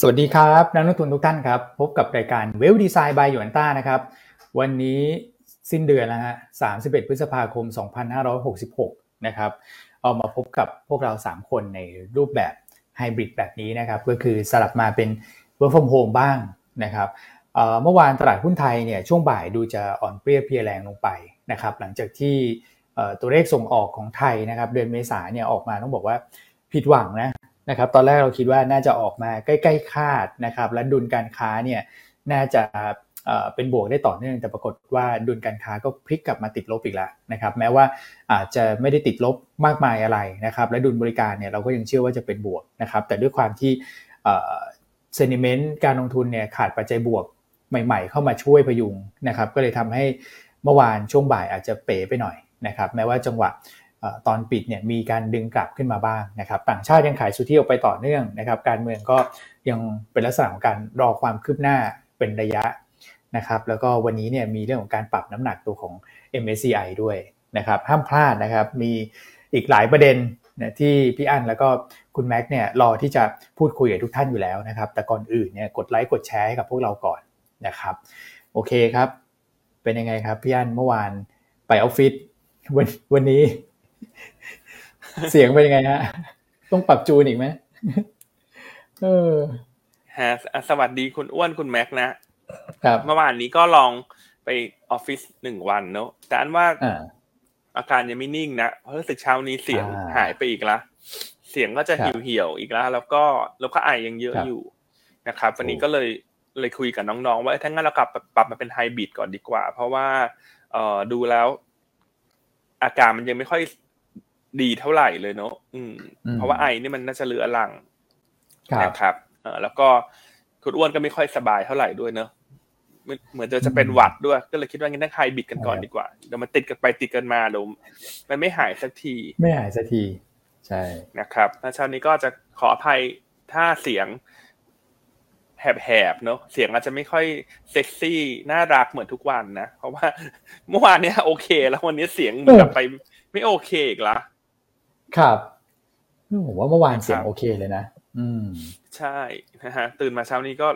สวัสดีครับนักลงทุนทุกท่านครับ พบกับรายการเวลดีไซน์บายหยวนต้านะครับ วันนี้สิ้นเดือนแล้วฮะ31พฤษภาคม 2566 นะครับ เอามาพบกับพวกเรา 3 คนในรูปแบบไฮบริดแบบนี้นะครับ ก็คือสลับมาเป็น work from home บ้างนะครับเมื่อวานตลาดหุ้นไทยเนี่ยช่วงบ่ายดูจะอ่อนเปรี้ยเพียแรงลงไปนะครับ หลังจากที่ตัวเลขส่งออกของไทยนะครับ เดือนเมษาเนี่ยออกมาต้องบอกว่าผิดหวังนะ นะครับตอนแรกเราคิดว่าน่าจะออกมาใกล้ๆคาดนะครับและดุลการค้าเนี่ยน่าจะเป็นบวกได้ต่อเนื่องแต่ปรากฏว่าดุลการค้าก็พลิกกลับมาติดลบอีกแล้วนะครับแม้ว่าอาจจะไม่ได้ติดลบมากมายอะไรนะครับและดุลบริการเนี่ยเราก็ยังเชื่อว่าจะเป็นบวกนะครับแต่ด้วยความที่เซนิเมนต์การลงทุนเนี่ยขาดปัจจัยบวกใหม่ๆ เข้ามาช่วยพยุงนะครับก็เลยทำให้เมื่อวานช่วงบ่ายอาจจะเป๋ไปหน่อยนะครับแม้ว่าจังหวะ ตอนปิดเนี่ยมีการดึงกลับขึ้นมาบ้างนะครับต่างชาติยังขายสุทธิออกไปต่อเนื่องนะครับการเมืองก็ยังเป็นลักษณะของการรอความคืบหน้าเป็นระยะนะครับแล้วก็วันนี้เนี่ยมีเรื่องของการปรับน้ำหนักตัวของ MSCI ด้วยนะครับห้ามพลาดนะครับมีอีกหลายประเด็นนะที่พี่อั้นแล้วก็คุณแม็กเนี่ยรอที่จะพูดคุยกับทุกท่านอยู่แล้วนะครับแต่ก่อนอื่นเนี่ยกดไลค์กดแชร์ให้กับพวกเราก่อนนะครับโอเคครับ เป็นยังไงครับพี่อั้นเมื่อวานไปออฟฟิศวันวันนี้ เสียงเป็นยังไงฮะ ต้องปรับจูนอีกไหมเออฮะสวัสดีคุณอ้วนคุณแม็กนะครับเมื่อวานนี้ก็ลองไปออฟฟิศหนึ่งวันเนอะแต่อันว่าอาการยังไม่นิ่งนะเพราะรู้สึกเช้านี้เสียงหายไปอีกละเสียงก็จะหิวเหี่ยวอีกแล้วแล้วก็แล้วก็ไอยังเยอะอยู่นะครับวันนี้ก็เลยเลยคุยกับน้องๆว่าถ้างั้นเรากลับปรับมาเป็นไฮบริดก่อนดีกว่า เพราะว่า เอ่อดูแล้ว อาการมันยังไม่ค่อย ดีเท่าไหร่เลยเนาะอืม เพราะว่าไอนี่มันน่าจะเลือหลังนะครับเออแล้วก็คุณอ้วนก็ไม่ค่อยสบายเท่าไหร่ด้วยเนาะเหมือนจะจะเป็นหวัดด้วย ก็เลยคิดว่างั้นต้องไฮบิดกันก่อนดีกว่าเดี๋ยวมันติดกันไปติดกันมาเดี๋ยวมันไม่หายสักที ไม่หายสักที ใช่นะครับถ้าเช้านี้ก็จะขออภัยถ้าเสียงแหบๆเนาะเสียงอาจจะไม่ค่อยเซ็กซี่น่ารักเหมือนทุกวันนะเพราะว่าเมื่อวานเนี้ยโอเค แล้ววันนี้เสียงเหมือนกับไปไม่โอเคอีกละ ครับผมว่าเมื่อวานเสียงโอเคเลยนะ อืม ใช่นะฮะตื่นมาเช้านี้ก็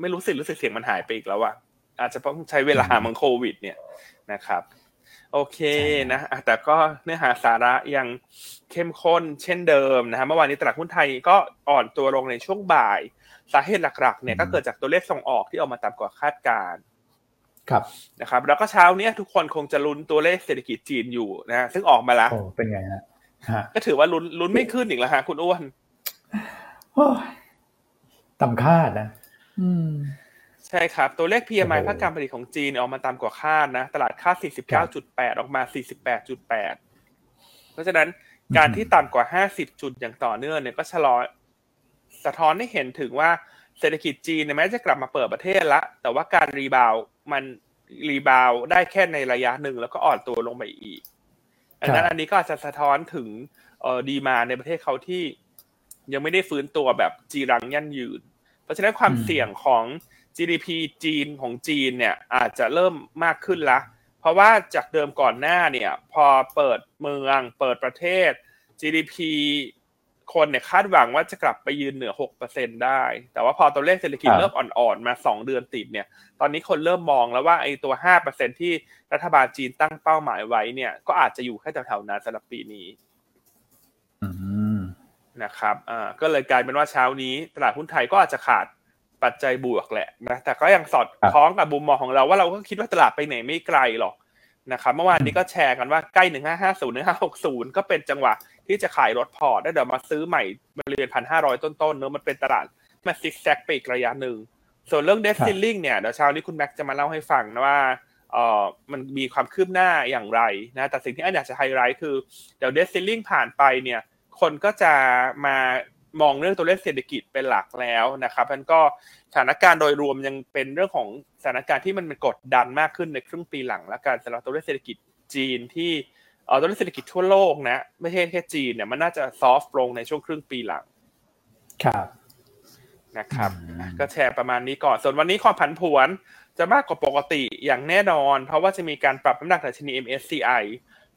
ไม่รู้สึกรู้สึกเสียงมันหายไปอีกแล้วอะอาจจะต้องใช้เวลามังโควิด เนี่ยนะครับ โอเคนะแต่ก็เนื้อหาสาระยังเข้มข้นเช่นเดิมนะฮะเมื่อวานนี้ตลาดหุ้นไทยก็อ่อนตัวลงในช่วงบ่าย สาเหตุหลักๆ เนี่ยก็เกิดจากตัวเลขส่งออกที่ออกมาต่ำกว่าคาดการครับนะครับ แล้วก็เช้าเนี้ยทุกคนคงจะลุ้นตัวเลขเศรษฐกิจจีนอยู่นะซึ่งออกมาแล้วเป็นไงฮะ ก็ถือว่าลุ้นลุ้นไม่ขึ้นอีกแล้วฮะคุณอ้วนต่ำคาดนะใช่ครับ ตัวเลข PMI ภาคการผลิตของจีนออกมาต่ำกว่าคาดนะ ตลาดคาด 49.8 ออกมา 48.8 เพราะฉะนั้นการที่ต่ำกว่า 50 จุดอย่างต่อเนื่องเนี่ยก็ชะลอสะท้อนให้เห็นถึงว่าเศรษฐกิจจีนแม้จะกลับมาเปิดประเทศละ แต่ว่าการ rebound มัน rebound ได้แค่ในระยะหนึ่งแล้วก็อ่อนตัวลงไปอีก อันนั้นอันนี้ก็อาจจะสะท้อนถึงเออ demand ในประเทศเขาที่ยังไม่ได้ฟื้นตัวแบบจีรังยั่นยืน เพราะฉะนั้นความเสี่ยงของ GDP จีนของจีนเนี่ยอาจจะเริ่มมากขึ้นละ เพราะว่าจากเดิมก่อนหน้าเนี่ยพอเปิดเมืองเปิดประเทศ GDP คนเนี่ยคาดหวังว่าจะกลับไปยืนเหนือ 6%ได้ แต่ว่าพอตัวเลขเศรษฐกิจเริ่มอ่อนๆ มา 2 เดือนติดเนี่ย ตอนนี้คนเริ่มมองแล้วว่าไอ้ตัว 5%ที่รัฐบาลจีนตั้งเป้าหมายไว้เนี่ย ก็อาจจะอยู่แค่แถวๆนั้นสำหรับปีนี้นะครับ อ่า ก็เลยกลายเป็นว่าเช้านี้ตลาดหุ้นไทยก็อาจจะขาดปัจจัยบวกแหละนะ แต่ก็ยังสอดคล้องกับมุมมองของเราว่าเราก็คิดว่าตลาดไปไหนไม่ไกลหรอก นะครับเมื่อวานนี้ก็แชร์กันว่าใกล้หนึ่งห้าห้าศูนย์หนึ่งห้าหกศูนย์ก็เป็นจังหวะที่จะขายลดพอร์ตได้เดี๋ยวมาซื้อใหม่บริเวณพันห้าร้อยต้นๆเนอะมันเป็นตลาดมาซิกแซกไปอีกระยะหนึ่ง ส่วนเรื่อง debt ceiling เนี่ยเดี๋ยวเช้านี้คุณแม็กจะมาเล่าให้ฟังนะว่าเอ่อมันมีความคืบหน้าอย่างไรนะแต่สิ่งที่อันอยากจะไฮไลท์คือเดี๋ยวเดสซิลลิงผ่านไปเนี่ยคนก็จะมา มองเรื่องตัวเลขเศรษฐกิจเป็นหลักแล้วนะครับมันก็สถานการณ์โดยรวมยังเป็นเรื่องของสถานการณ์ที่มันกดดันมากขึ้นในครึ่งปีหลังและการสำหรับตัวเลขเศรษฐกิจจีนที่เออตัวเลขเศรษฐกิจทั่วโลกนะไม่ใช่แค่จีนเนี่ยมันน่าจะซอฟต์ลงในช่วงครึ่งปีหลัง ครับนะครับ ก็แชร์ประมาณนี้ก่อนส่วนวันนี้ความผันผวนจะมากกว่าปกติอย่างแน่นอน เพราะว่าจะมีการปรับน้ำหนักดัชนี MSCI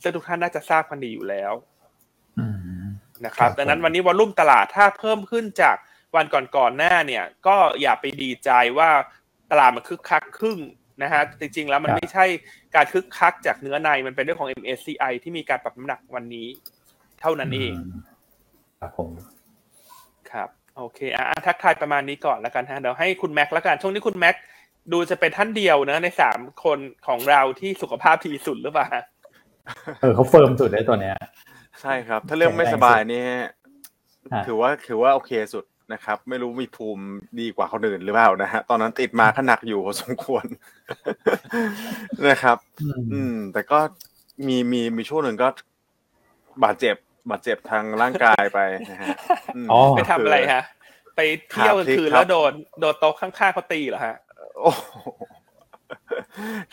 ซึ่งทุกท่านน่าจะทราบกันดีอยู่แล้ว นะครับ ดังนั้นวันนี้วอลุ่มตลาดถ้าเพิ่มขึ้นจากวันก่อนๆหน้าเนี่ย ก็อย่าไปดีใจว่าตลาดมันคึกคักครึ่งนะฮะจริงๆแล้วมันไม่ใช่การคึกคักจากเนื้อในมันเป็นเรื่องของ MSCI ที่มีการปรับน้ำหนักวันนี้ เท่านั้นเองครับผมครับโอเคอะทักทายประมาณนี้ก่อนแล้วกันฮะเดี๋ยวให้คุณแม็กแล้วกันช่วงนี้คุณแม็กดูจะเป็นท่านเดียวนะในสามคนของเราที่สุขภาพดีสุดหรือเปล่าเออเขาเฟิร์มสุดเลยตัวเนี้ย ใช่ครับ ถ้าเรื่องไม่สบายนี่ฮะถือว่าถือว่าโอเคสุดนะครับ ไม่รู้มีภูมิดีกว่าคนอื่นหรือเปล่านะฮะตอนนั้นติดมาก็หนักอยู่พอสมควรนะครับ อืม แต่ก็มีมีมีช่วงหนึ่งก็บาดเจ็บบาดเจ็บทางร่างกายไปนะฮะมอ๋อไปทำอะไรฮะ ไปเที่ยวกลางคืนครับแล้วโดนโดนโต๊ะข้างๆเขาตีเหรอฮะโอ้โห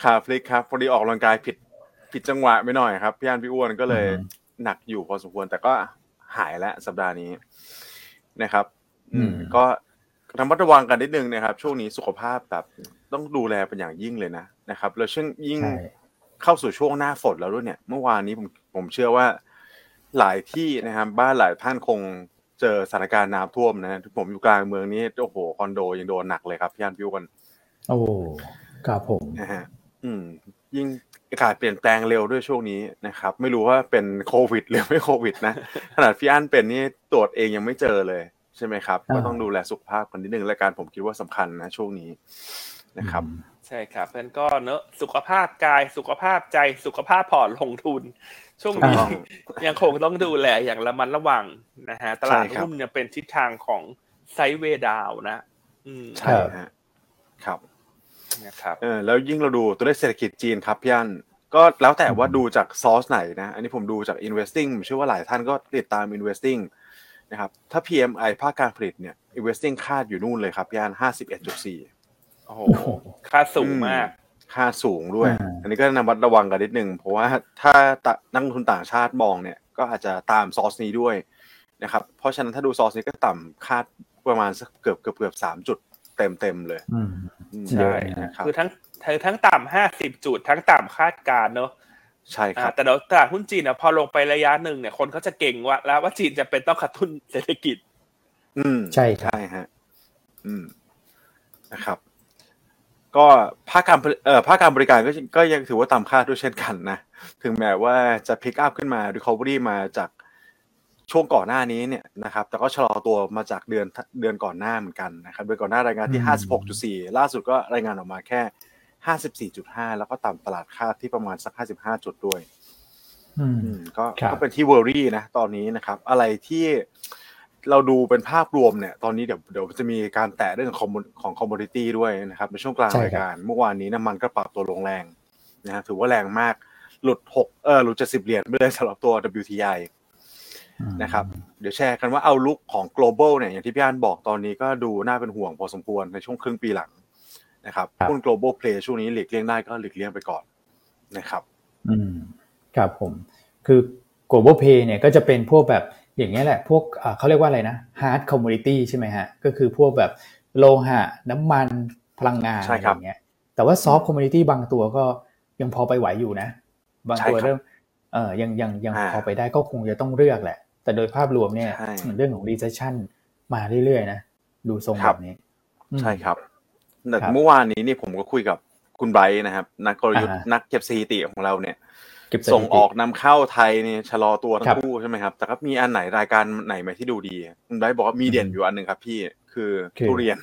ขาพลิกครับพอดีออกกำลังกายผิดผิดจังหวะไปหน่อยครับพี่อันพี่อ้วนก็เลยอืม หนักอยู่พอสมควร แต่ก็หายแล้วสัปดาห์นี้นะครับอืมอืมก็ระมัดระวังกันนิดนึงนะครับ ช่วงนี้สุขภาพแบบต้องดูแลเป็นอย่างยิ่งเลยนะนะครับ แล้วช่วงยิ่งใช่เข้าสู่ช่วงหน้าฝนแล้วด้วยเนี่ย เมื่อวานนี้ผมผมเชื่อว่าหลายที่นะครับ บ้านหลายท่านคงเจอสถานการณ์น้ำท่วมนะผมอยู่กลางเมืองนี้โอ้โหคอนโดยังโดนหนักเลยครับพี่อันพี่อ้วนโอ้ครับผมนะฮะอืม ยิ่ง อากาศเปลี่ยนแปลงเร็วด้วยช่วงนี้นะครับ ไม่รู้ว่าเป็นโควิดหรือไม่โควิดนะ ขนาดพี่อั้นเป็นนี่ตรวจเองยังไม่เจอเลยใช่ไหมครับอ่าก็ต้องดูแลสุขภาพกันนิดนึงและการผมคิดว่าสำคัญนะช่วงนี้นะครับ ใช่ครับเพราะฉะนั้นก็เนอะสุขภาพกายสุขภาพใจสุขภาพพอร์ตลงทุน ช่วงนี้อ่ายังคงต้องดูแลอย่างระมัดระวังนะฮะตลาดใช่ครับหุ้นเนี่ยเป็นทิศทางของ sideway down นะ อืมใช่ฮะครับ นะครับเออแล้วยิ่งเราดูตัวเลขเศรษฐกิจจีนครับพี่อั้นก็แล้วแต่ว่าดูจากซอสไหนนะ อันนี้ผมดูจาก investing ผมเชื่อว่าหลายท่านก็ติดตาม investing นะครับ ถ้า PMI ภาคการผลิตเนี่ย investing คาดอยู่นู่นเลยครับพี่อั้น51.4โอ้โหโอ้โหค่าสูงมาก ค่าสูงด้วยอ่าอันนี้ก็นำมัดระวังกันนิดนึง เพราะว่าถ้าตะนักลงทุนต่างชาติมองเนี่ย ก็อาจจะตามซอสนี้ด้วยนะครับ เพราะฉะนั้นถ้าดูซอสนี้ก็ต่ำคาดประมาณสักเกือบเกือบเกือบสามจุด เต็มเต็มๆเลยอืมอืมเยอะใช่นะครับคือทั้งทั้งทั้งต่ำห้าสิบจุด ทั้งต่ำคาดการณ์เนอะใช่คอ่ารับแต่เดี๋ยวตลาดหุ้นจีนเนี่ยพอลงไประยะหนึ่งเนี่ยคนเขาจะเก่งว่า แล้วว่าจีนจะเป็นต้องกระตุ้นเศรษฐกิจ อืมใช่ครับใช่ฮะอืมนะครับ ก็ภาคการผลิตเอ่อภาคการบริการก็ก็ยังถือว่าต่ำคาดด้วยเช่นกันนะ ถึงแม้ว่าจะพิกอัพขึ้นมา recovery มาจาก ช่วงก่อนหน้านี้เนี่ยนะครับแต่ก็ชะลอตัวมาจากเดือนเดือนก่อนหน้าเหมือนกันนะครับเดือนก่อนหน้ารายงานที่อืม56.4 ล่าสุดก็รายงานออกมาแค่ 54.5 แล้วก็ต่ำตลาดคาดที่ประมาณสัก 55 จุดด้วยอืมอืมก็ครับก็เป็นที่เวอรี่นะตอนนี้นะครับ อะไรที่เราดูเป็นภาพรวมเนี่ย ตอนนี้เดี๋ยวเดี๋ยวจะมีการแตะเรื่องของ commo- ของคอมมูนิตี้ด้วยนะครับ ในช่วงกลางใช่รายครับการเมื่อวานนี้น้ำมันก็ปรับตัวลงแรงนะฮะถือว่าแรงมากหลุดหกเออหลุดเจ็ดสิบเหรียญไปเลยสำหรับตัว WTI อืม นะครับเดี๋ยวแชร์กันว่าเอาลุกของ global เนี่ยอย่างที่พี่อันบอกตอนนี้ก็ดูน่าเป็นห่วงพอสมควรในช่วงครึ่งปีหลังนะครับหุ้น global play ช่วงนี้หลีกเลี่ยงได้ก็หลีกเลี่ยงไปก่อนนะครับ อืมครับผม คือ global pay เนี่ยก็จะเป็นพวกแบบอย่างเงี้ยแหละ พวกอ่าเขาเรียกว่าอะไรนะ hard commodity ใช่ไหมฮะ ก็คือพวกแบบโลหะน้ำมันพลังงานใช่อะไรครับอย่างเงี้ย แต่ว่า soft commodity บางตัวก็ยังพอไปไหวอยู่นะ บางตัวใช่ครับเริ่มเออยังยังยังอ่าพอไปได้ก็คงจะต้องเลือกแหละ แต่โดยภาพรวมเนี่ยใช่เรื่องของ recession มาเรื่อยๆนะดูทรงคแบรับบนี้อืมใช่ครับแต่ครับเมื่อวานนี้นี่ผมก็คุยกับคุณไบรท์นะครับ นักกลยุทธ์อ่าฮะนักเก็บสถิติของเราเนี่ยเก็บสถิติส่งออกนำเข้าไทยเนี่ยชะลอตัวทั้ครังบคู่ใช่ไหมครับ แต่ก็มีอันไหนรายการไหนไหมที่ดูดีคุณไบรท์บอกว่ามีเด่นอืมอยู่อันหนึ่งครับ พี่คือคือทุเรียน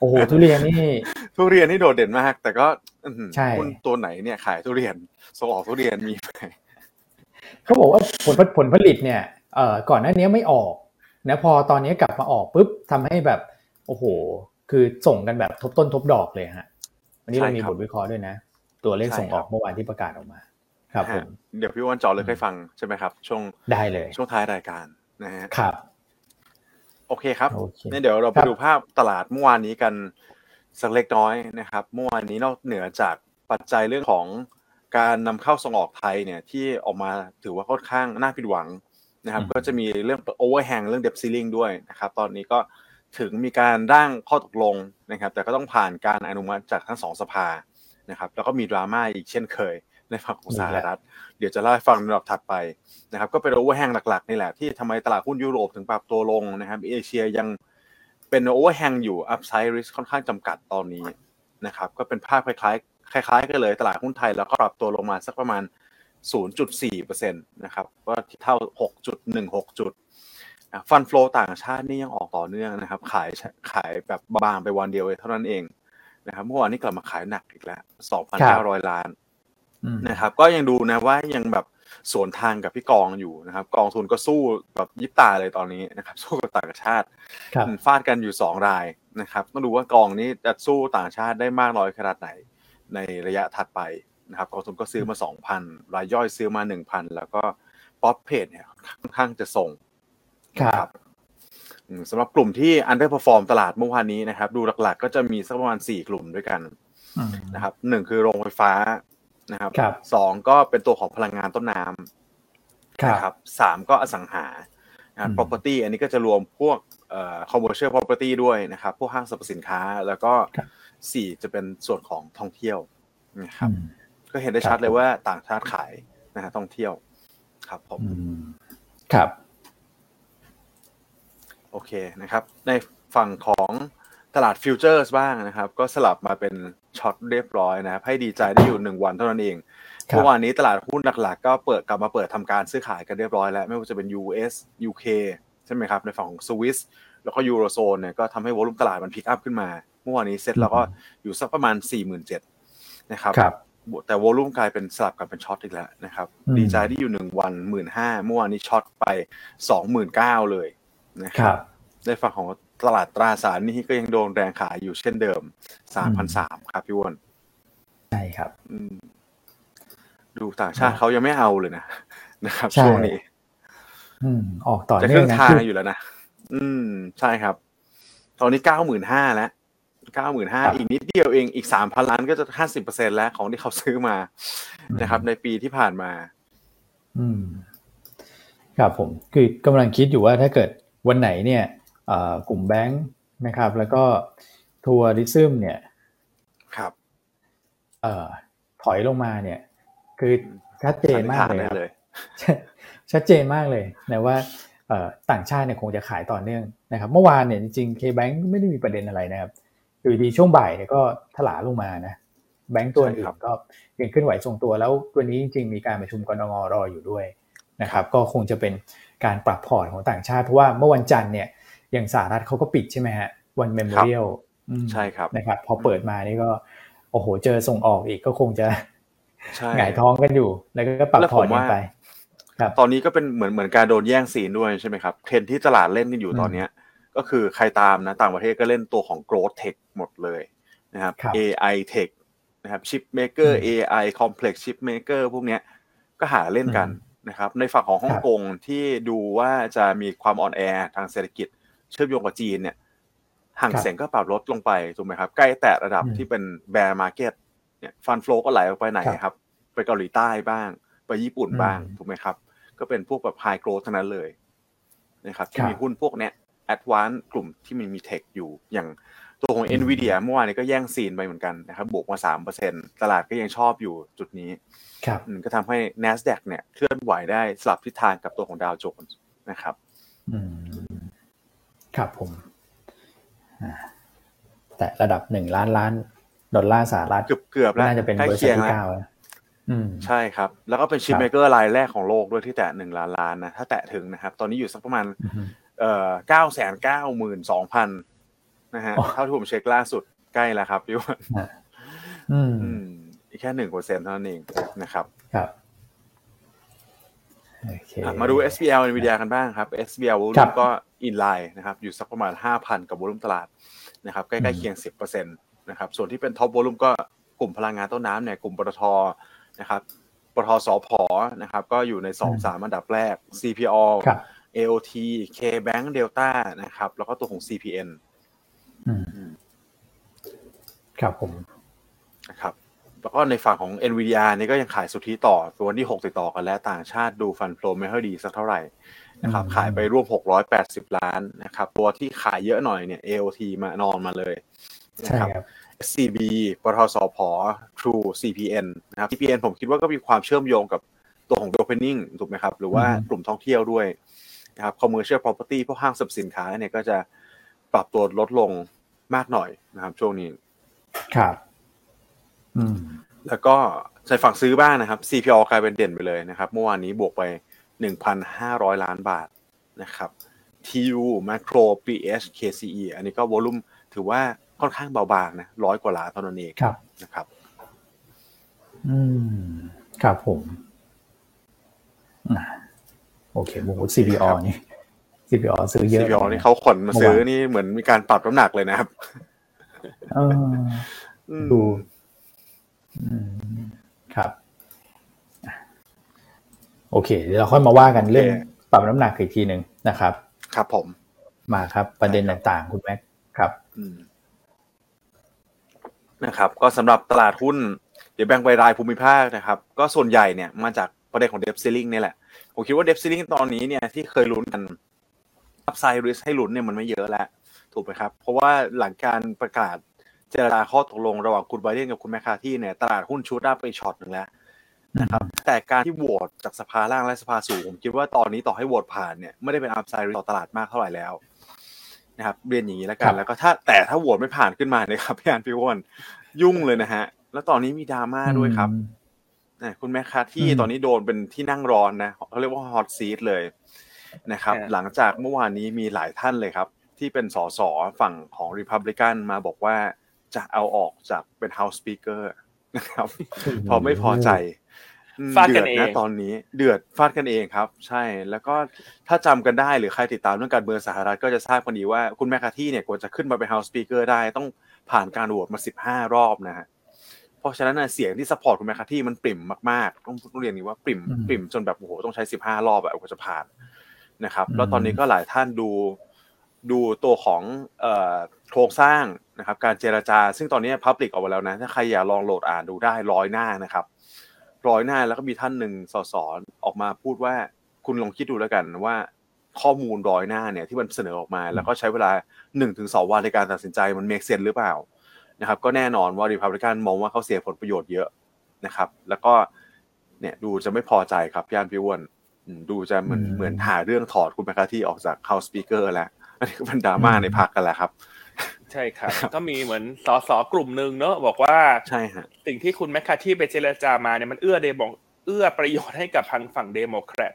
โอ้โหทุเรียนนี่ ทุเรียนนี่โดดเด่นมาก แต่ก็อื้อหือใช่หุ้นตัวไหนเนี่ยขายทุเรียนส่งออกทุเรียนมีไหม เขาบอกว่าผลผลผลิตเนี่ยเอ่อก่อนหน้านี้ไม่ออกนะพอตอนนี้กลับมาออกปุ๊บทำให้แบบโอ้โห คือส่งกันแบบทบต้นทบดอกเลยฮะวันนี้เรามีใช่ครับบทวิเคราะห์ด้วยนะ ตัวเลขใช่ส่งออกครับเมื่อวานที่ประกาศออกมา ครับผมฮะเดี๋ยวพี่อ้วันจอเลยให้ฟังใช่ไหมครับ ช่วงได้เลย ช่วงท้ายรายการนะฮะครับ โอเคครับโอเคเนี่ยเดี๋ยวเราไปครับดูภาพตลาดเมื่อวานนี้กันสักเล็กน้อยนะครับ เมื่อวานนี้นอกเหนือจากปัจจัยเรื่องของ การนำเข้าส่งออกไทยเนี่ยที่ออกมาถือว่าค่อนข้างน่าผิดหวังนะครับอืมก็จะมีเรื่อง overhang เรื่อง debt ceiling ด้วยนะครับตอนนี้ก็ถึงมีการร่างข้อตกลงนะครับแต่ก็ต้องผ่านการอนุมัติจากทั้งสองสภานะครับแล้วก็มีดราม่าอีกเช่นเคยในฝั่งของสหรัฐ เดี๋ยวจะเล่าให้ฟังในลำดับถัดไปนะครับก็เป็น overhang หลักๆนี่แหละที่ทำไมตลาดหุ้นยุโรปถึงปรับตัวลงนะครับเอเชียยังเป็น overhang อยู่ upside risk ค่อนข้างจำกัดตอนนี้นะครับก็เป็นภาพคล้ายๆ คล้ายๆกันเลยตลาดหุ้นไทยแล้วก็ปรับตัวลงมาสักประมาณ 0.4%นะครับก็เท่า 6.16 จุดฟันฟลอต่างชาตินี่ยังออกต่อเนื่องนะครับ ขายขายแบบบางไปวันเดียวเท่านั้นเองนะครับเมื่อวานนี้กลับมาขายหนักอีกแล้ว 2,900 ล้านนะครับ ก็ยังดูนะว่ายังแบบสวนทางกับพี่กองอยู่นะครับ กองทุนก็สู้แบบยิบตาเลยตอนนี้นะครับ สู้กับต่างชาติฟาดกันอยู่สองรายนะครับต้องดูว่ากองนี้จะสู้ต่างชาติได้มากน้อยขนาดไหน ในระยะถัดไปนะครับกองทุนก็ซื้อมา 2,000 รายย่อยซื้อมา 1,000 แล้วก็ป๊อปเพจเนี่ยค่อนข้างจะส่งครับสำหรับกลุ่มที่ underperform ตลาดเมื่อวานนี้นะครับ ดูหลักๆ ก็จะมีสักประมาณสี่กลุ่มด้วยกันนะครับหนึ่งคือโรงไฟฟ้านะครับสองก็เป็นตัวของพลังงานต้นน้ำนะครับสามก็อสังหา property อันนี้ก็จะรวมพวกเอ่อ commercial property ด้วยนะครับ พวกห้างสรรพสินค้า แล้วก็ สี่จะเป็นส่วนของท่องเที่ยวนะครับ ก็เห็นได้ชัดเลยว่าต่างชาติขายนะฮะท่องเที่ยวครับผมครับ โอเคนะครับ ในฝั่งของตลาดฟิวเจอร์สบ้างนะครับ ก็สลับมาเป็นช็อตเรียบร้อยนะครับ ให้ดีใจได้อยู่หนึ่งวันเท่านั้นเองเมื่อวานนี้ตลาดหุ้นหลักๆ ก็เปิดกลับมาเปิดทำการซื้อขายกันเรียบร้อยแล้ว ไม่ว่าจะเป็น US UK ใช่ไหมครับ ในฝั่งของสวิส แล้วก็ยูโรโซนเนี่ยก็ทำให้วอลุ่มตลาดมันพิกอัพขึ้นมา เมื่อวานนี้เซ็ตเราก็อยู่สักประมาณ 4 7 0 0 0นะครับแต่วอลุ่มกลายเป็นสลับกันเป็นช็อตอีกแล้วนะครับ ดีใจที่อยู่หนึ่งวันหมื่นห้าเมื่อวานนี้ช็อตไปสองหมื่นเก้าเลยนะครับในฝั่งของตลาดตราสารนี่ก็ยังโดนแรงขายอยู่เช่นเดิมสามพันสามครับพี่วอนใช่ครับดูต่างชาติเขายังไม่เอาเลยนะนะครับช่วงนี้ออกต่อจะเครื่องทางอยู่แล้วนะ อืม ใช่ครับ ตอนนี้เก้าหมื่นห้าแล้วเก้าหมื่นห้าอีกนิดเดียวเองอีกสามพันล้านก็จะห้าสิบเปอร์เซ็นแล้วของที่เขาซื้อมานะครับ ในปีที่ผ่านมา อืม ครับผม คือกำลังคิดอยู่ว่าถ้าเกิดวันไหนเนี่ยกลุ่มแบงค์นะครับ แล้วก็ทัวริซึมเนี่ย ครับเอ่อถอยลงมาเนี่ย คือชัดเจนมากเลยเลยชัดเจนมากเลยนะว่า ต่างชาติเนี่ยคงจะขายต่อเนื่องนะครับ เมื่อวานเนี่ยจริงๆ K-Bank ไม่ได้มีประเด็นอะไรนะครับอยู่ดีช่วงบ่ายเนี่ยก็ถลาลงมานะแบงก์ตัวอื่นก็ยังขึ้นไหวทรงตัวแล้วตัวนี้จริงๆมีการประชุมกรงรออยู่ด้วยนะครับก็คงจะเป็นการปรับพอร์ตของต่างชาติเพราะว่าเมื่อวันจันทร์เนี่ยอย่างสหรัฐเขาก็ปิดใช่ไหมฮะวัน Memorial ใช่ครับนะครับ พอเปิดมานี่ก็ โอ้โหเจอส่งออกอีกก็คงจะหงายท้องกันอยู่ แล้วก็ปรับพอร์ตกันไปครับ ตอนนี้ก็เป็นเหมือนเหมือนการโดนแย่งซีนด้วยใช่ไหมครับเทรนด์ที่ตลาดเล่นกันอยู่ตอนเนี้ย ก็คือใครตามนะต่างประเทศก็เล่นตัวของ growth tech หมดเลยนะครับ AI tech นะครับ chip maker AI complex chip maker พวกเนี้ยก็หาเล่นกันนะครับ ในฝั่งของฮ่องกงที่ดูว่าจะมีความอ่อนแอทางเศรษฐกิจ เชื่อมโยงกับจีนเนี่ยฮั่งเส็งก็ปรับลดลงไปถูกไหมครับ ใกล้แตะระดับที่เป็น bear market เนี่ย fund flow ก็ไหลออกไปไหนครับ ไปเกาหลีใต้บ้าง ไปญี่ปุ่นบ้างถูกไหมครับ ก็เป็นพวกแบบ high growth ทั้งนั้นเลยนะครับที่มีหุ้นพวกเนี้ย advance กลุ่มที่มันมี tech อยู่อย่างตัวของ NVIDIA เมื่อวานนี้ก็แย่งซีนไปเหมือนกันนะครับบวกมาสามเปอร์เซ็นต์ตลาดก็ยังชอบอยู่จุดนี้ครับก็ทำให้ NASDAQ เนี่ยเคลื่อนไหวได้สลับทิศทางกับตัวของดาวโจนส์นะครับอืมครับผม แต่ระดับหนึ่งล้านล้าน ดอลลาร์สหรัฐเกือบเกือบแล้วน่าจะเป็นเบอร์ที่เก้า ใช่ครับ แล้วก็เป็น chip maker รายแรกของโลกด้วยที่แตะหนึ่งล้านล้านนะ ถ้าแตะถึงนะครับ ตอนนี้อยู่สักประมาณเอ่อเก้าแสนเก้าหมื่นสองพันนะฮะเท่าที่ผมเช็คล่าสุดใกล้แล้วครับพี่วันอืมอีกแค่หนึ่งเปอร์เซ็นต์เท่านั้นเองนะครับ ครับมาดู SBL NVDR กันบ้างครับ SBL volume ก็ in line นะครับ อยู่สักประมาณห้าพันกับ volume ตลาดนะครับ ใกล้ๆเคียงสิบเปอร์เซ็นต์นะครับ ส่วนที่เป็น top volume ก็กลุ่มพลังงานต้นน้ำเนี่ย กลุ่มปตท นะครับปตทสผนะครับก็อยู่ในสองสามอันดับแรก CPO AOT KBank Delta นะครับ แล้วก็ตัวของ CPN ครับผมนะครับแล้วก็ในฝั่งของ NVIDIA นี่ก็ยังขายสุทธิต่อตัววันที่ 6 ติดต่อกันแล้วต่างชาติดูฟันโฟลไม่ค่อยดีสักเท่าไหร่นะครับขายไปร่วม 680 ล้านนะครับ ตัวที่ขายเยอะหน่อยเนี่ย AOT มานอนมาเลยนะครับ SCB ปตทสพ True CPN นะครับ CPN ผมคิดว่าก็มีความเชื่อมโยงกับตัวของ Opening ถูกไหมครับ หรือว่ากลุ่มท่องเที่ยวด้วยนะครับ commercial property พวกห้างสรรพสินค้าเนี่ยก็จะปรับตัวลดลงมากหน่อยนะครับช่วงนี้ ครับอืมแล้วก็ใส่ฝั่งซื้อบ้างนะครับ CPO กลายเป็นเด่นไปเลยนะครับ เมื่อวานนี้บวกไป 1,500 ล้านบาทนะครับ TU Macro PH KCE อันนี้ก็วอลุ่มถือว่า ค่อนข้างเบาบางนะร้อยกว่าล้านเท่านั้นเองครับนะครับ อืมครับผมอะโอเคโอ้โห CPO นี่ CPO ซื้อเยอะ CPO นี่เขาขนมาซื้อนี่เหมือนมีการปรับน้ำหนักเลยนะครับเอออืมดูอืมครับอะโอเค เดี๋ยวเราค่อยมาว่ากันเรื่องปรับน้ำหนักอีกทีหนึ่งนะครับ ครับผม มาครับ ประเด็นต่างๆ คุณแม็กครับอืม นะครับก็สำหรับตลาดหุ้นเดี๋ยวแบ่งไปรายภูมิภาคนะครับ ก็ส่วนใหญ่เนี่ยมาจากประเด็นของ debt ceiling นี่แหละ ผมคิดว่า debt ceiling ตอนนี้เนี่ยที่เคยลุ้นกัน upside risk ให้ลุ้นเนี่ยมันไม่เยอะแล้ว ถูกไหมครับ เพราะว่าหลังการประกาศเจรจาข้อตกลงระหว่างคุณไบเดนกับคุณแมคคาร์ธีเนี่ยตลาดหุ้น shoot up ไปช็อตหนึ่งแล้วนะครับแต่การที่โหวตจากสภาล่างและสภาสูงผมคิดว่าตอนนี้ต่อให้โหวตผ่านเนี่ยไม่ได้เป็น upside ต่อตลาดมากเท่าไหร่แล้ว นะครับเรียนอย่างนี้แล้วกัครันบแล้วก็ถ้าแต่ถ้าโหวตไม่ผ่านขึ้นมาเนี่ยครับพี่อันพี่วอนยุ่งเลยนะฮะ แล้วตอนนี้มีดราม่าด้วยครับอืมนะคุณแม่คาที่อืมตอนนี้โดนเป็นที่นั่งร้อนนะเขาเรียกว่าฮอตซีทเลยนะครับครับ หลังจากเมื่อวานนี้มีหลายท่านเลยครับ ที่เป็นสสฝั่งของ Republican มาบอกว่าจะเอาออกจากเป็น House Speaker นะครับเพราะไม่พอใจอืม ฟาดกัเดือนดเองนะตอนนี้เดือดฟาดกันเองครับ ใช่แล้วก็ถ้าจำกันได้หรือใครติดตามเรื่องการเมืองสหรัฐก็จะทราบกันดีว่าคุณแมคคาร์ธีเนี่ยกว่าจะขึ้นมาเป็น House Speaker ได้ต้องผ่านการโหวตมา 15 รอบนะฮะเพราะฉะนั้นน่ะเสียงที่ support คุณแมคคาร์ธีมันปริ่มมากๆ ต้องต้องเรียนงี้ว่าปริ่มอืมปริ่มจนแบบโอ้โหต้องใช้ 15 รอบแบบกว่าจะผ่านนะครับอืมแล้วตอนนี้ก็หลายท่านดูดูตัวของเอ่อโครงสร้างนะครับการเจรจา ซึ่งตอนนี้ public ออกมาแล้วนะถ้าใครอยากลองโหลดอ่านดูได้ร้อยหน้านะครับ ร้อยหน้าแล้วก็มีท่านหนึ่งสสออกมาพูดว่าคุณลองคิดดูแล้วกันว่าข้อมูลร้อยหน้าเนี่ยที่มันเสนอออกมา แล้วก็ใช้เวลา1 วันถึงสองวันในการตัดสินใจมัน make sense หรือเปล่านะครับก็แน่นอนว่าริพับลิกันมองว่าเขาเสียผลประโยชน์เยอะนะครับ แล้วก็เนี่ยดูจะไม่พอใจครับพี่อันพี่อ้วนอืมดูจะเหมือนอืมเหมือนหาเรื่องถอดคุณแมคคาร์ธีออกจาก House Speaker แล้วอันนี้ก็เป็นดราม่าในพรรคกันแหละครับ ใช่ครับ ก็มีเหมือนสสกลุ่มหนึ่งเนอะบอกว่าใช่ฮะสิ่งที่คุณแมคคาร์ธีไปเจรจามาเนี่ยมันเอื้อเดโมเอื้อประโยชน์ให้กับทางฝั่งเดโมแครต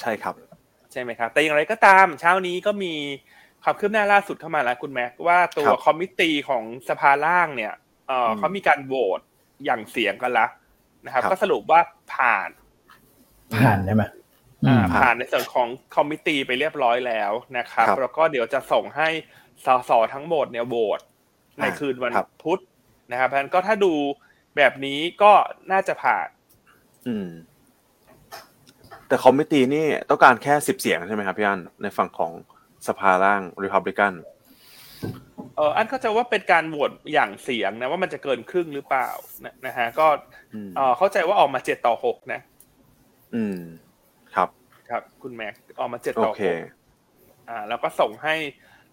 ใช่ครับ ใช่ไหมครับ แต่อย่างไรก็ตามเช้านี้ก็มีความคืบหน้าล่าสุดเข้ามาแล้วคุณแม็กว่าตัวครับ committee ของสภาล่างเนี่ยเอออืมเขามีการโหวตหยั่งเสียงกันละนะครับครับก็สรุปว่าผ่าน ผ่านใช่ไหมอือ่ามครับผ่านในส่วนของ committee ไปเรียบร้อยแล้วนะครับครับแล้วก็เดี๋ยวจะส่งให้ สสทั้งหมดเนี่ยโหวตในอ่าคืนวันครับพุธนะครับเพราะฉะนั้นก็ถ้าดูแบบนี้ก็น่าจะผ่านอืม แต่ committee นี่ต้องการแค่สิบเสียงใช่ไหมครับพี่อันในฝั่งของสภาล่างริพับลิกันเอออันเข้าใจว่าเป็นการโหวตหยั่งเสียงนะว่ามันจะเกินครึ่งหรือเปล่านะนะฮะก็อืมเออเข้าใจว่าออกมาเจ็ดต่อหกนะ อืม ครับ ครับ คุณแม็กออกมาเจ็ดโอต่อเคหกอ่า แล้วก็ส่งให้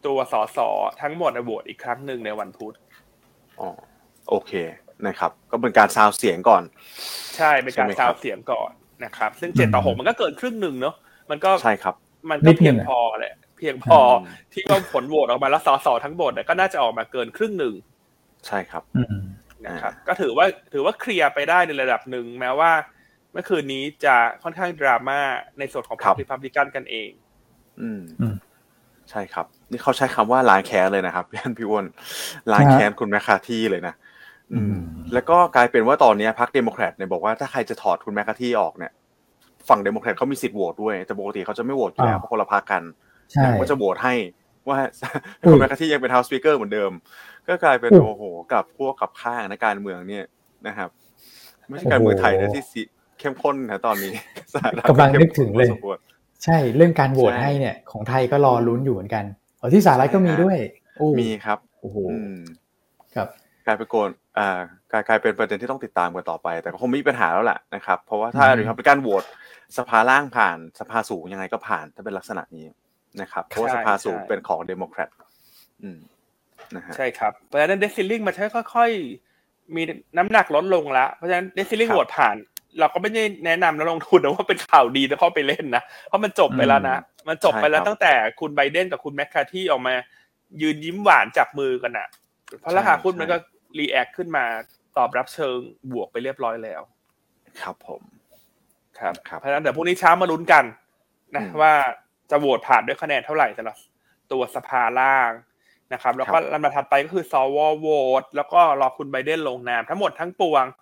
ตัวสสทั้งหมดโหวตอีกครั้งหนึ่งในวันพุธอ๋อโอเคนะครับ ก็เป็นการซาวเสียงก่อน ใช่เป็นการใช่ไหมคซารัวบเสียงก่อนนะครับ ซึ่งเจ็ดต่อหกมันก็เกินครึ่งหนึ่งเนาะมันก็ใช่ครับ มันนิก็ดนึเพียงงอะพอแหละเพียงพออมที่ว่าผลโหวตออกมาแล้วสสทั้งหมดเนี่ยก็น่าจะออกมาเกินครึ่งหนึ่งใช่ครับอืมนะครับอ่าก็ถือว่าถือว่าเคลียร์ไปได้ในระดับหนึ่งแม้ว่า เมื่อคืนนี้จะค่อนข้างดราม่าในส่วนของพรรคริพับลิกันกันเอง อืมอืม ใช่ครับ นี่เขาใช้คำว่าล้างแค้นเลยนะครับพี่อันพี่อ้วนล้างแค้นคุณแมคคาร์ธีเลยนะอืมอืม แล้วก็กลายเป็นว่าตอนนี้พรรคเดโมแครตเนี่ยบอกว่าถ้าใครจะถอดคุณแมคคาร์ธีออกเนี่ย ฝั่งเดโมแครตเขามีสิทธิ์โหวตด้วย แต่ปกติเขาจะไม่โหวตอยู่แล้วอ่าเพราะคนละพรรคกันใช่ก็จะโหวตให้ว่าอุ้ยคุณแมคคาร์ธียังเป็น House Speaker เหมือนเดิม ก็กลายเป็นอุ้ยโอ้โหกับพวกกับข้างในการเมืองเนี่ยนะครับ ไม่ใช่การเมืองไทยนะโอ้โหที่สิเข้มข้นนะตอนนี้สหรัฐกำลังนึกถึงเลย ข้มข้นพอสมควรใช่เรื่องการโหวตใช่ให้เนี่ยของไทยก็รอลุ้นอยู่เหมือนกันอ๋อที่สหรัฐก็มีด้วยโอ้มีครับโอ้โหอืมครับกลายเป็นโกนอ่ากลายกลายเป็นประเด็นที่ต้องติดตามกันต่อไป แต่ก็คงไม่มีปัญหาแล้วแหละนะครับ เพราะว่าถ้าอืมริพับลิกันโหวตสภาล่างผ่านสภาสูงยังไงก็ผ่านถ้าเป็นลักษณะนี้นะครับเพราะว่าใช่สภาสูงใช่เป็นของเดโมแครตอืมนะฮะใช่ครับเพราะฉะนั้น debt ceiling มันใช้ค่อยๆมีน้ำหนักลดลงละเพราะฉะนั้น debt ceiling ครับโหวตผ่าน เราก็ไม่ได้แนะนำนักลงทุนนะว่าเป็นข่าวดีแล้วเข้าไปเล่นนะ เพราะมันจบไปแล้วนะ มันจบไปแล้วใช่ครับตั้งแต่คุณไบเดนกับคุณแมคคาร์ธีออกมา ยืนยิ้มหวานจับมือกันอะ เพราะราคาหุ้นมันก็ react ขึ้นมาตอบรับเชิงบวกไปเรียบร้อยแล้ว ครับผม ครับครับเพราะฉะนั้นเดี๋ยวพรุ่งนี้เช้ามาลุ้นกันนะอืมว่าจะโหวตผ่านด้วยคะแนนเท่าไหร่สำหรับตัวสภาล่างนะครับ แล้วก็ครับลำดับถัดไปก็คือสวโหวตแล้วก็รอคุณไบเดนลงนามทั้งหมดทั้งปวงเอ่อ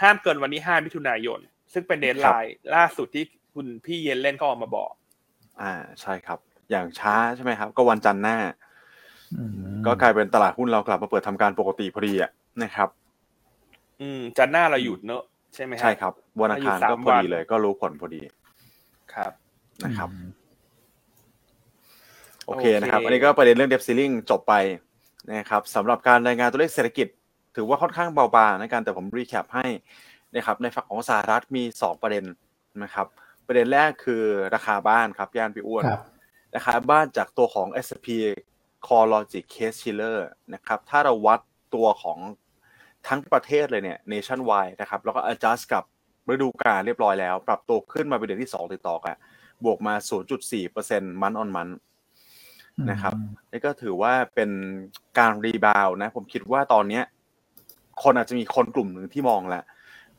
ห้ามเกินวันที่5มิถุนายน ซึ่งเป็น deadline ล่าสุดที่คุณพี่เยลเลนเขาออกมาบอก อ่าใช่ครับ อย่างช้าใช่ไหมครับ ก็วันจันทร์หน้าอืมก็กลายเป็นตลาดหุ้นเรากลับมาเปิดทำการปกติพอดีอะนะครับ อืมจันทร์หน้าเราหยุดเนอะใช่ไหมใช่ครับวันอังคารอยู่สามก็พอดีวันเลย ก็รู้ผลพอดี ครับนะครับอืมโอเคโอเคนะครับ อันนี้ก็ประเด็นเรื่อง debt ceiling จบไปนะครับสำหรับการรายงานตัวเลขเศรษฐกิจ ถือว่าค่อนข้างเบาบางในการแต่ผมรีแคปให้นะครับในฝั่งของสหรัฐมี 2 ประเด็นนะครับประเด็นแรกคือราคาบ้านครับย่านพี่อ้วนครับราคาบ้านจากตัวของ S&P Core Logic Case Chiller นะครับถ้าเราวัดตัวของทั้งประเทศเลยเนี่ย nationwide นะครับแล้วก็ adjust กับฤดูกาลเรียบร้อยแล้ว ปรับตัวขึ้นมาเป็นเดือนที่ 2 ติดต่อกันบวกมา 0.4%มันออนมันนะครับนี่ก็ถือว่าเป็นการรีบาวนะ ผมคิดว่าตอนเนี้ย คนอาจจะมีคนกลุ่มหนึ่งที่มองแล้ว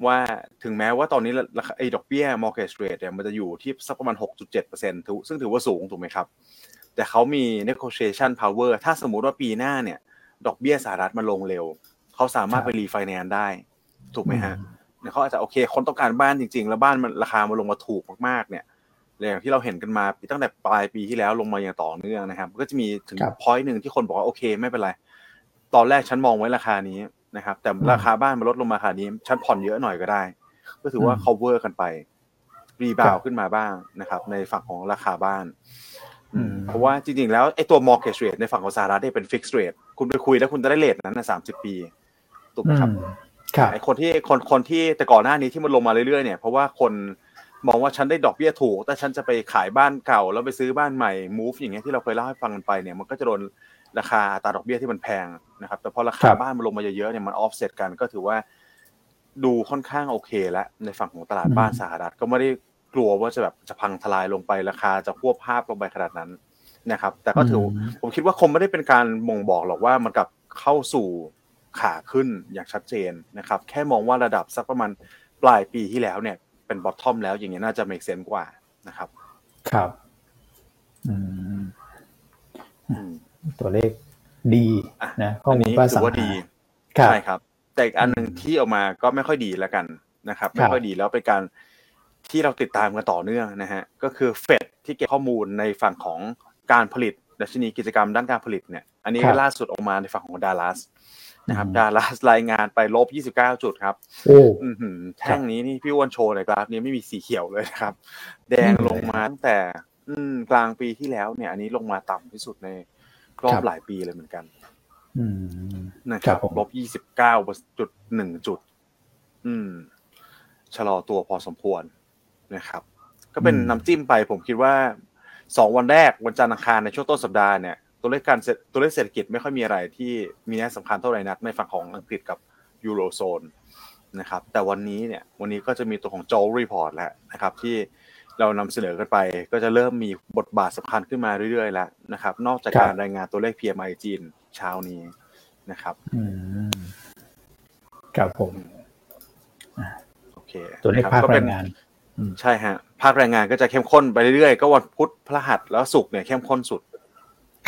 ว่าถึงแม้ว่าตอนนี้ราคาไอ้ดอกเบี้ย mortgage rate เนี่ยมันจะอยู่ที่สักประมาณ 6.7%ถือซึ่งถือว่าสูงถูกไหมครับ แต่เขามี negotiation power ถ้าสมมุติว่าปีหน้าเนี่ย ดอกเบี้ยสหรัฐมันลงเร็ว เขาสามารถไปรีไฟแนนซ์ได้ ถูกไหมฮะเนี่ยเขาอาจจะโอเค คนต้องการบ้านจริง ๆ แล้วบ้านมันราคามันลงมาถูกมากๆ เนี่ยอย่างที่เราเห็นกันมาตั้งแต่ปลายปีที่แล้วลงมาอย่างต่อเนื่องนะครับ ก็จะมีถึงครับ point หนึ่งที่คนบอกว่าโอเค ไม่เป็นไร ตอนแรกฉันมองไว้ราคานี้ นะครับ แต่ราคาบ้านมันลดลงมาราคานี้ฉันผ่อนเยอะหน่อยก็ได้ ก็ถือว่าอืม cover กันไป รีบาครัวบขึ้นมาบ้างนะครับ ในฝั่งของราคาบ้านอืมเพราะว่าจริงๆ แล้วไอ้ตัว mortgage rate ในฝั่งของสหรัฐเนี่ยเป็น fixed rate คุณไปคุยแล้วคุณจะได้เลทนั้นนะสามสิบปีถูกไหมอืครับมครับไอ้คนที่คนคนที่แต่ก่อนหน้านี้ที่มันลงมาเรื่อยๆเนี่ยเพราะว่าคนมองว่าฉันได้ดอกเบี้ยถูก แต่ฉันจะไปขายบ้านเก่าแล้วไปซื้อบ้านใหม่ move อย่างเงี้ยที่เราเคยเล่าให้ฟังกันไปเนี่ยมันก็จะโดน ราคาอัตราดอกเบี้ยที่มันแพงนะครับ แต่พอราคคารับบ้านมันลงมาเยอะๆเนี่ยมัน offset กันก็ถือว่าดูค่อนข้างโอเคแล้วในฝั่งของตลาดบ้านสหรัฐก็ไม่ได้กลัวว่าจะแบบจะพังทลายลงไปราคาจะควบภาพลงไปขนาดนั้นนะครับ แต่ก็ถืออืมผมคิดว่าคงไม่ได้เป็นการบ่งบอกหรอกว่ามันกลับเข้าสู่ขาขึ้นอย่างชัดเจนนะครับ แค่มองว่าระดับสักประมาณปลายปีที่แล้วเนี่ย เป็นบอททอมแล้วอย่างเงี้ยน่าจะ make sense กว่านะครับ ครับ อืมอืม ตัวเลขดีอะนะข้ออันมูลนี้ก็ถืสังอว่าหาดีครับใช่ครับ แต่อีกอันหนึ่งที่ออกมาก็ไม่ค่อยดีแล้วกันนะครับ ไม่ค่อยดีแล้วเป็นการที่เราติดตามกันต่อเนื่องนะฮะก็คือเฟดที่เก็บข้อมูลในฝั่งของการผลิตดัชนีกิจกรรมด้านการผลิตเนี่ย อันนี้ครับล่าสุดออกมาในฝั่งของดัลลัสนะครับอืมดัลลัสรายงานไปลบ 29 จุดครับโอ้อือหือแท่งนี้นี่พี่อ้วนโชว์ในกราฟนี้ไม่มีสีเขียวเลยนะครับ แดงลงมาตั้งแต่อืมกลางปีที่แล้วเนี่ย อันนี้ลงมาต่ำที่สุดใน รอบหลายปีเลยเหมือนกันอืมนะคครับผมลบยี่สิบเก้าจุดหนึ่งจุด อืม ชะลอตัวพอสมควรนะครับ ก็เป็นน้ำจิ้มไปผมคิดว่าสองวันแรกวันจันทร์อังคารในช่วงต้นสัปดาห์เนี่ยตัวเลขการเศรษตัวเลขเศรษฐกิจไม่ค่อยมีอะไรที่มีนัยสำคัญเท่าไหร่นักในฝั่งของอังกฤษกับยูโรโซนนะครับ แต่วันนี้เนี่ย วันนี้ก็จะมีตัวของ JOLTS report แล้วนะครับ ที่ เรานำเสนอกันไป ก็จะเริ่มมีบทบาทสำคัญขึ้นมาเรื่อยๆ แล้วนะครับ นอกจากครับการรายงานตัวเลข PMI จีนเช้านี้นะครับอืมครับผมโอเคตัวเลขนะคภาบคก็แรเป็นงงานอืมใช่ฮะภาคแรงงานก็จะเข้มข้นไปเรื่อยๆ ก็วันพุธพฤหัสแล้วศุกร์เนี่ยเข้มข้นสุด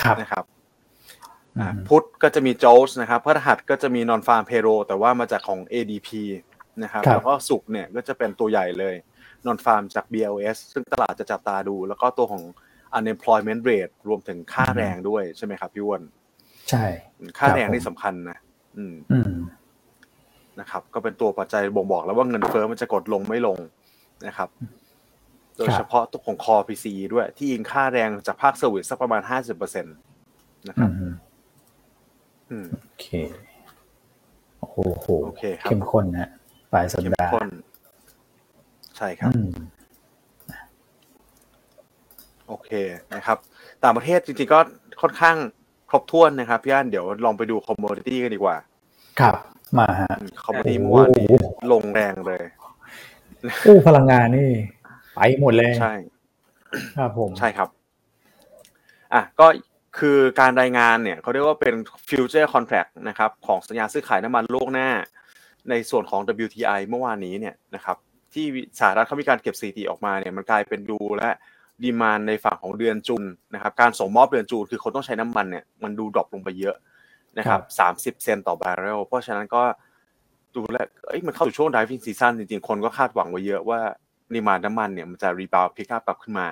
ครับนะครับอือ่ามพุธก็จะมีโจลส์นะครับพฤหัสก็จะมีนอนฟาร์มเพโรแต่ว่ามาจากของ ADP นะครับครับแล้วก็ศุกร์เนี่ยก็จะเป็นตัวใหญ่เลย nonfarm จาก BLS ซึ่งตลาดจะจับตาดู แล้วก็ตัวของ unemployment rate รวมถึงค่าแรงด้วยใช่ไหมครับพี่อ้วนใช่ ค่าแรงครับผมนี่สำคัญนะอืมอืมนะครับ ก็เป็นตัวปัจจัยบ่งบอกแล้วว่าเงินเฟ้อมันจะกดลงไม่ลงนะครับ โดยเฉพาะตัวของคอ PC ด้วย ที่ยิงค่าแรงจากภาค service สักประมาณ50%นะครับอืมอืมโอเค โอ้โหโอเคครับเข้มข้นนะปลายสัปดาห์เข้มข้น ใช่ครับอืมโอเคนะครับ ต่างประเทศจริงๆก็ค่อนข้างครบถ้วนนะครับพี่อันเดี๋ยวลองไปดูคอมม o ดิตี้กันดีกว่า ครับ มาฮะคอมม o ดิตี้โอ้โหเมื่โหอวานนี้ลงแรงเลยอู้พลังงานนี่ ไปหมดเลยใช่ครับผมใช่ครับ อะก็คือการรายงานเนี่ยเขาเรียกว่าเป็น future contract นะครับ ของสัญญาซื้อขายน้ำมันล่วงหน้า ในส่วนของ WTI เมื่อวานนี้เนี่ยนะครับ ที่สหรัฐเขามีการเก็บสถิติออกมาเนี่ยมันกลายเป็นดูและ demand ในฝั่งของเดือน June นะครับการส่งมอบเดือน June คือคนต้องใช้น้ำมันเนี่ยมันดู drop ลงไปเยอะนะครับสามสิบเซนต์ต่อบาร์เรลเพราะฉะนั้นก็ดูแลเอ้ยมันเข้าสู่ช่วง driving season จริงๆ คนก็คาดหวังไว้เยอะว่าดีมานน้ำมันเนี่ยมันจะรีบาวพิกอัพกลับขึ้นมา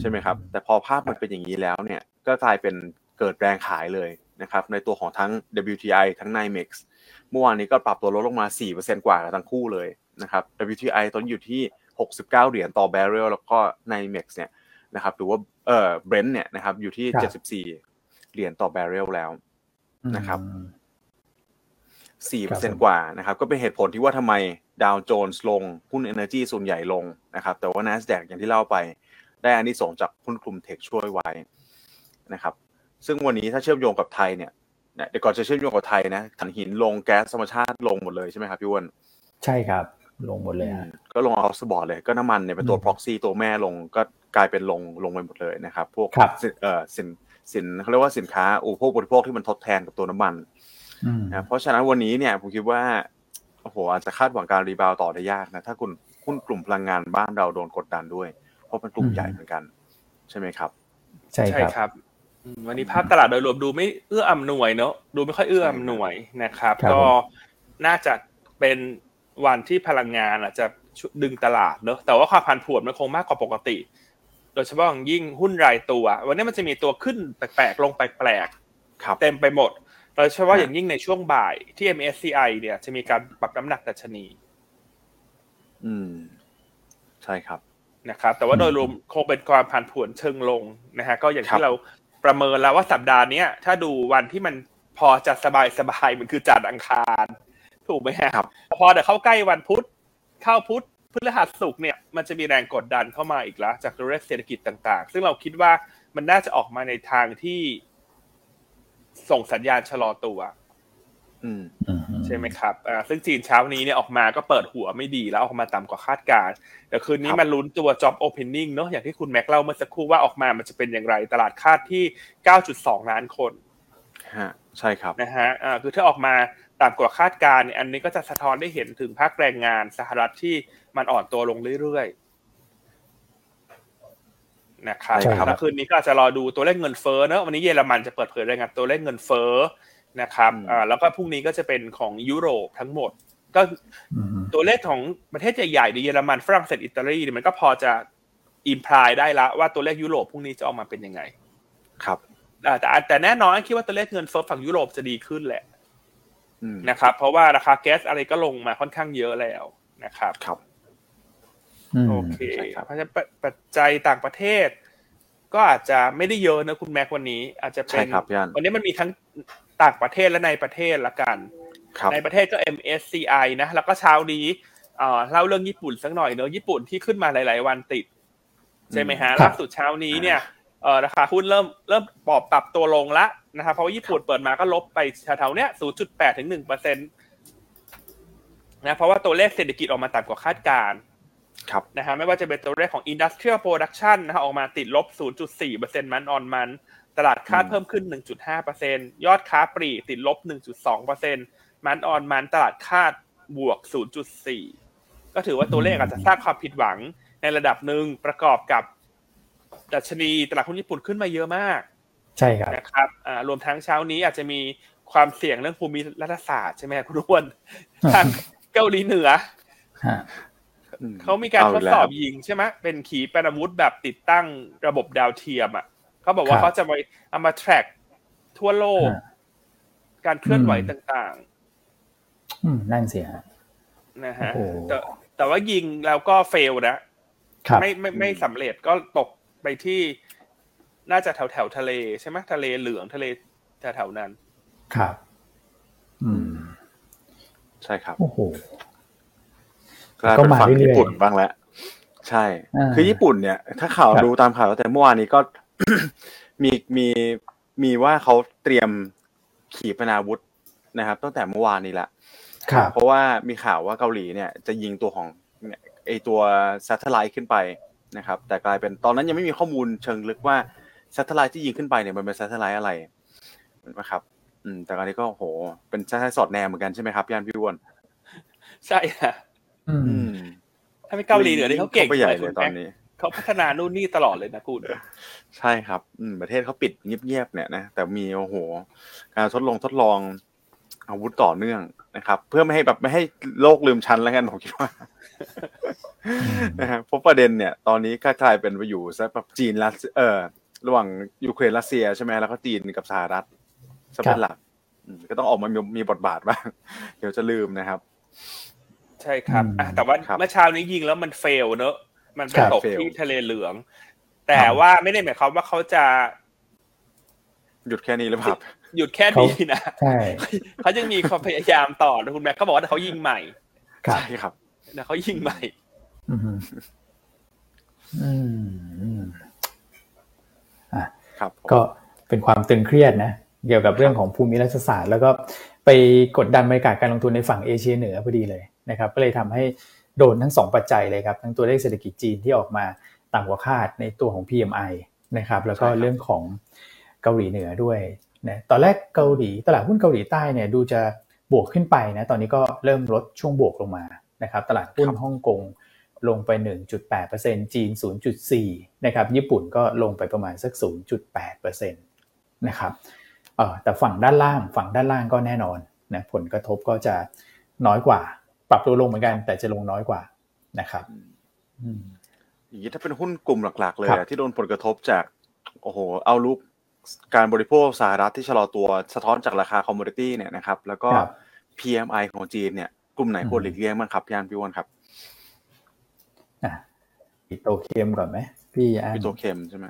ใช่ไหมครับ แต่พอภาพมันเป็นอย่างนี้แล้วเนี่ยก็กลายเป็นเกิดแรงขายเลยนะครับในตัวของทั้ง WTI ทั้ง NYMEX เมื่อวานนี้ก็ปรับตัวลดลงมา 4%กว่าทั้งคู่เลย นะครับ WTI ตอนอยู่ที่ 69 เหรียญต่อ barrel แล้วก็ NYMEX เนี่ยนะครับหรือว่าเอ่อ Brent เนี่ยนะครับอยู่ที่ 74 เหรียญต่อ barrel แล้วนะครับ4%กว่านะครับก็เป็นเหตุผลที่ว่าทำไมดาวโจนส์ลงหุ้น Energy ส่วนใหญ่ลงนะครับแต่ว่า NASDAQ อย่างที่เล่าไป ได้อันนี้ส่งจากหุ้นกลุ่มเทคช่วยไว้นะครับซึ่งวันนี้ถ้าเชื่อมโยงกับไทยเนี่ยเดี๋ยวก่อนจะเชื่อมโยงกับไทยนะถ่านหินลงแก๊สธรรมชาติลงหมดเลยใช่ไหมครับพี่อ้วนใช่ครับ ลงหมดเลยฮะก็ลงเอาสบอร์ดเลย ก็น้ำมันเนี่ยเป็นตัว proxy ตัวแม่ลงก็กลายเป็นลงลงไปหมดเลยนะครับ พวกครับสินเอ่อสินสินเขาเรียกว่าสินค้าอุปโภคบริโภคที่มันทดแทนกับตัวน้ำมันอืมนะเพราะฉะนั้นวันนี้เนี่ยผมคิดว่าโอ้โหอาจจะคาดหวังการรีบาวต่อได้ยากนะถ้าคุณหุ้นกลุ่มพลังงานบ้านเราโดนกดดันด้วย เพราะเป็นกลุ่มใหญ่เหมือนกัน ใช่ไหมครับ ใช่ใช่ครับครับอืมวันนี้ภาพตลาดโดยรวมดูไม่เอื้ออำนวยเนอะดูไม่ค่อยเอื้ออำนวยนะครับครับ ก็น่าจะเป็น วันที่พลังงานอาจจะดึงตลาดเนอะแต่ว่าความผันผวนมันคงมากกว่าปกติ โดยเฉพาะอย่างยิ่งหุ้นรายตัว วันนี้มันจะมีตัวขึ้นแปลกๆลงแปลกครับๆเต็มไปหมดโดยเฉพาะฮะอย่างยิ่งในช่วงบ่ายที่ MSCI เนี่ยจะมีการปรับน้ำหนักดัชนี อืม ใช่ครับนะครับ แต่ว่าโดยรวมคงเป็นความผันผวนเชิงลงนะฮะก็อย่างครับที่เราประเมินแล้วว่าสัปดาห์เนี้ยถ้าดูวันที่มันพอจะสบายสบายๆมันคือจันทร์อังคาร ถูกไหมฮะครับพอเดี๋ยวเข้าใกล้วันพุธเข้าพุธพฤหัสศุกร์เนี่ยมันจะมีแรงกดดันเข้ามาอีกแล้วจากตัวเลขเศรษฐกิจต่างๆ ซึ่งเราคิดว่ามันน่าจะออกมาในทางที่ส่งสัญญาณชะลอตัวอืมอืมใช่ไหมครับอ่าซึ่งจีนเช้านี้เนี่ยออกมาก็เปิดหัวไม่ดีแล้วออกมาต่ำกว่าคาดการณ์แต่คืนนี้ครับมันลุ้นตัว job opening เนอะอย่างที่คุณแม็กเล่าเมื่อสักครู่ว่าออกมามันจะเป็นอย่างไร ตลาดคาดที่ 9.2 ล้านคนฮะใช่ครับนะฮะอ่าคือถ้าออกมา ต่ำกว่าคาดการณ์เนี่ยอันนี้ก็จะสะท้อนได้เห็นถึงภาคแรงงานสหรัฐที่มันอ่อนตัวลงเรื่อยๆนะครับใช่ครับแล้วคืนนี้ก็อาจจะรอดูตัวเลขเงินเฟ้อเนอะวันนี้เยอรมันจะเปิดเผยรายงานตัวเลขเงินเฟ้อนะครับอ่าแล้วก็พรุ่งนี้ก็จะเป็นของยุโรปทั้งหมด ก็อืมตัวเลขของประเทศใหญ่ๆในเยอรมันฝรั่งเศสอิตาลีเนี่ยมันก็พอจะอิมพลายได้ละว่าตัวเลขยุโรปพรุ่งนี้จะออกมาเป็นยังไง ครับอ่าแต่แต่แน่นอนคิดว่าตัวเลขเงินเฟ้อฝั่งยุโรปจะดีขึ้นแหละอืม นะครับ เพราะว่าราคาแก๊สอะไรก็ลงมาค่อนข้างเยอะแล้วนะครับครับอืมโอเคใช่ครับเพราะฉะนั้นปัจปัจจัยต่างประเทศ ก็อาจจะไม่ได้เยอะนะคุณแม็กวันนี้ อาจจะเป็ใช่นครับพี่อันวันนี้มันมีทั้งต่างประเทศและในประเทศละกันครับในประเทศก็ MSCI นะ แล้วก็เช้านี้เอ่อเล่าเรื่องญี่ปุ่นสักหน่อยเนอะญี่ปุ่นที่ขึ้นมาหลาย ๆ วันติด ใช่ไหมฮะครับล่าสุดเช้านี้เนี่ย เอ่อราคาหุ้นเริ่มเริ่มปรับปรับตัวลงละนะครับเพราะว่าญี่ปุ่นเปิดมาก็ลบไปแถวๆเนี้ย 0.8 ถึง 1เปอร์เซ็นต์นะเพราะว่าตัวเลขเศรษฐกิจออกมาต่ำกว่าคาดการณ์ครับนะฮะไม่ว่าจะเป็นตัวเลขของ industrial production นะฮะออกมาติดลบ 0.4เปอร์เซ็นต์มันออนมัน ตลาดคาดอืมเพิ่มขึ้น 1.5เปอร์เซ็นต์ยอดค้าปลีกติดลบ 1.2เปอร์เซ็นต์มันออนมันตลาดคาดบวก 0.4 ก็ถือว่าตัวเลขอาจจะสร้างความผิดหวังในระดับหนึ่งประกอบกับ ดัชนีตลาดหุ้นญี่ปุ่นขึ้นมาเยอะมาก ใช่ครับนะครับอ่ารวมทั้งเช้านี้อาจจะมีความเสี่ยงเรื่องภูมิรัฐศาสตร์ใช่ไหมครับคุณอ้วนทางเกาหลีเหนือฮะอืมเขามีการทดสอบเาอีกยิงใช่ไหมเป็นขีปนาวุธแบบติดตั้งระบบดาวเทียมอะเขาบอกว่าครับเขาจะไปเอามา track ทั่วโลกฮะการเคลื่อนไหวอืมต่างอืมนั่นสิฮะๆนะฮะโอ้โหแต่แต่ว่ายิงแล้วก็เฟลนะครับไม่ไม่ไม่สำเร็จก็ตก ไปที่น่าจะแถวแถวๆทะเลใช่ไหมทะเลเหลืองทะเลแถวๆนั้น ครับ อืม ใช่ครับ โอ้โหกลายเป็นฝั่งก็มาเรื่อยๆญี่ปุ่นบ้างแล้วใช่อ่าคือญี่ปุ่นเนี่ย ถ้าข่าวครับดูตามข่าวตั้งแต่เมื่อวานนี้ก็มีมีมีว่าเขาเตรียมขีปนาวุธนะครับ ตั้งแต่เมื่อวานนี้ละครับเพราะว่ามีข่าวว่าเกาหลีเนี่ย จะยิงตัวของเนี่ยไอตัว satellite ขึ้นไป นะครับแต่กลายเป็นตอนนั้นยังไม่มีข้อมูลเชิงลึกว่า satellite ที่ยิงขึ้นไปเนี่ยมันเป็น satellite อะไรเห็นไหมครับอืมแต่ตอนนี้ก็โห เป็น satellite สอดแนมเหมือนกันใช่ไหมครับย่านพี่อ้วนใช่ฮะอืมอืมถ้าเป็นเกาหลีเหนือนี่เขาเก่งไปใหญ่ไปเลยตอนนี้เขาพัฒนานู่นนี่ตลอดเลยนะคุณใช่ครับ อืมประเทศเขาปิดเงียบๆเนี่ยนะแต่มีโอ้โห การทดลองทดลอง อาวุธต่อเนื่องนะครับ เพื่อไม่ให้แบบไม่ให้โลกลืมชั้นแล้วกันผมคิดว่านะฮะเพราะประเด็นเนี่ย ตอนนี้ก็กลายเป็นไปอยู่ซะแบบจีนรัสเออระหว่างยูเครนรัสเซียใช่ไหมแล้วก็จีนกับสหรัฐซะเป็นหลักอืมก็ต้องออกมามีมีบทบาทบ้างเดี๋ยวจะลืมนะครับ ใช่ครับอืมอะแต่ว่าครับเมื่อเช้านี้ยิงแล้วมันเฟลเนอะมันไปครับตกเฟลที่ทะเลเหลือง แต่ว่าไม่ได้หมายความว่าเขาจะ หยุดแค่นี้หรือเปล่า หยุดแค่นี้นะใช่เขายังมีความพยายามต่อนะคุณแม็กเขาบอกว่าเขายิงใหม่ครับใช่ครับนะเขายิงใหม่อืมอืมอืมอะครับผมก็เป็นความตึงเครียดนะเกี่ยวกับเรื่องของภูมิรัฐศาสตร์ แล้วก็ไปกดดันบรรยากาศการลงทุนในฝั่งเอเชียเหนือพอดีเลยนะครับ ก็เลยทำให้โดนทั้งสองปัจจัยเลยครับ ทั้งตัวเลขเศรษฐกิจจีนที่ออกมาต่ำกว่าคาดในตัวของ PMI นะครับ แล้วก็เรื่องของเกาหลีเหนือด้วย นะตอนแรกเกาหลีตลาดหุ้นเกาหลีใต้เนี่ยดูจะบวกขึ้นไปนะตอนนี้ก็เริ่มลดช่วงบวกลงมานะครับตลาดหุ้นฮ่องกงลงไป 1.8%จีน 0.4 นะครับ ญี่ปุ่นก็ลงไปประมาณสัก 0.8%นะครับเอ่อแต่ฝั่งด้านล่างฝั่งด้านล่างก็แน่นอนนะผลกระทบก็จะน้อยกว่า ปรับตัวลงเหมือนกัน แต่จะลงน้อยกว่านะครับอืมอย่างนี้ถ้าเป็นหุ้นกลุ่มหลัก ๆ เลยครับอะที่โดนผลกระทบจากโอ้โห outlook การบริโภคสหรัฐที่ชะลอตัวสะท้อนจากราคา commodity เนี่ยนะครับ แล้วก็ครับ PMI ของจีนเนี่ย กลุ่มไหนควรหลีกเลี่ยงบ้างครับพี่อันพี่อ้วนครับอะปิโตรเคมก่อนไหมพี่อันปิโตรเคมใช่ไหม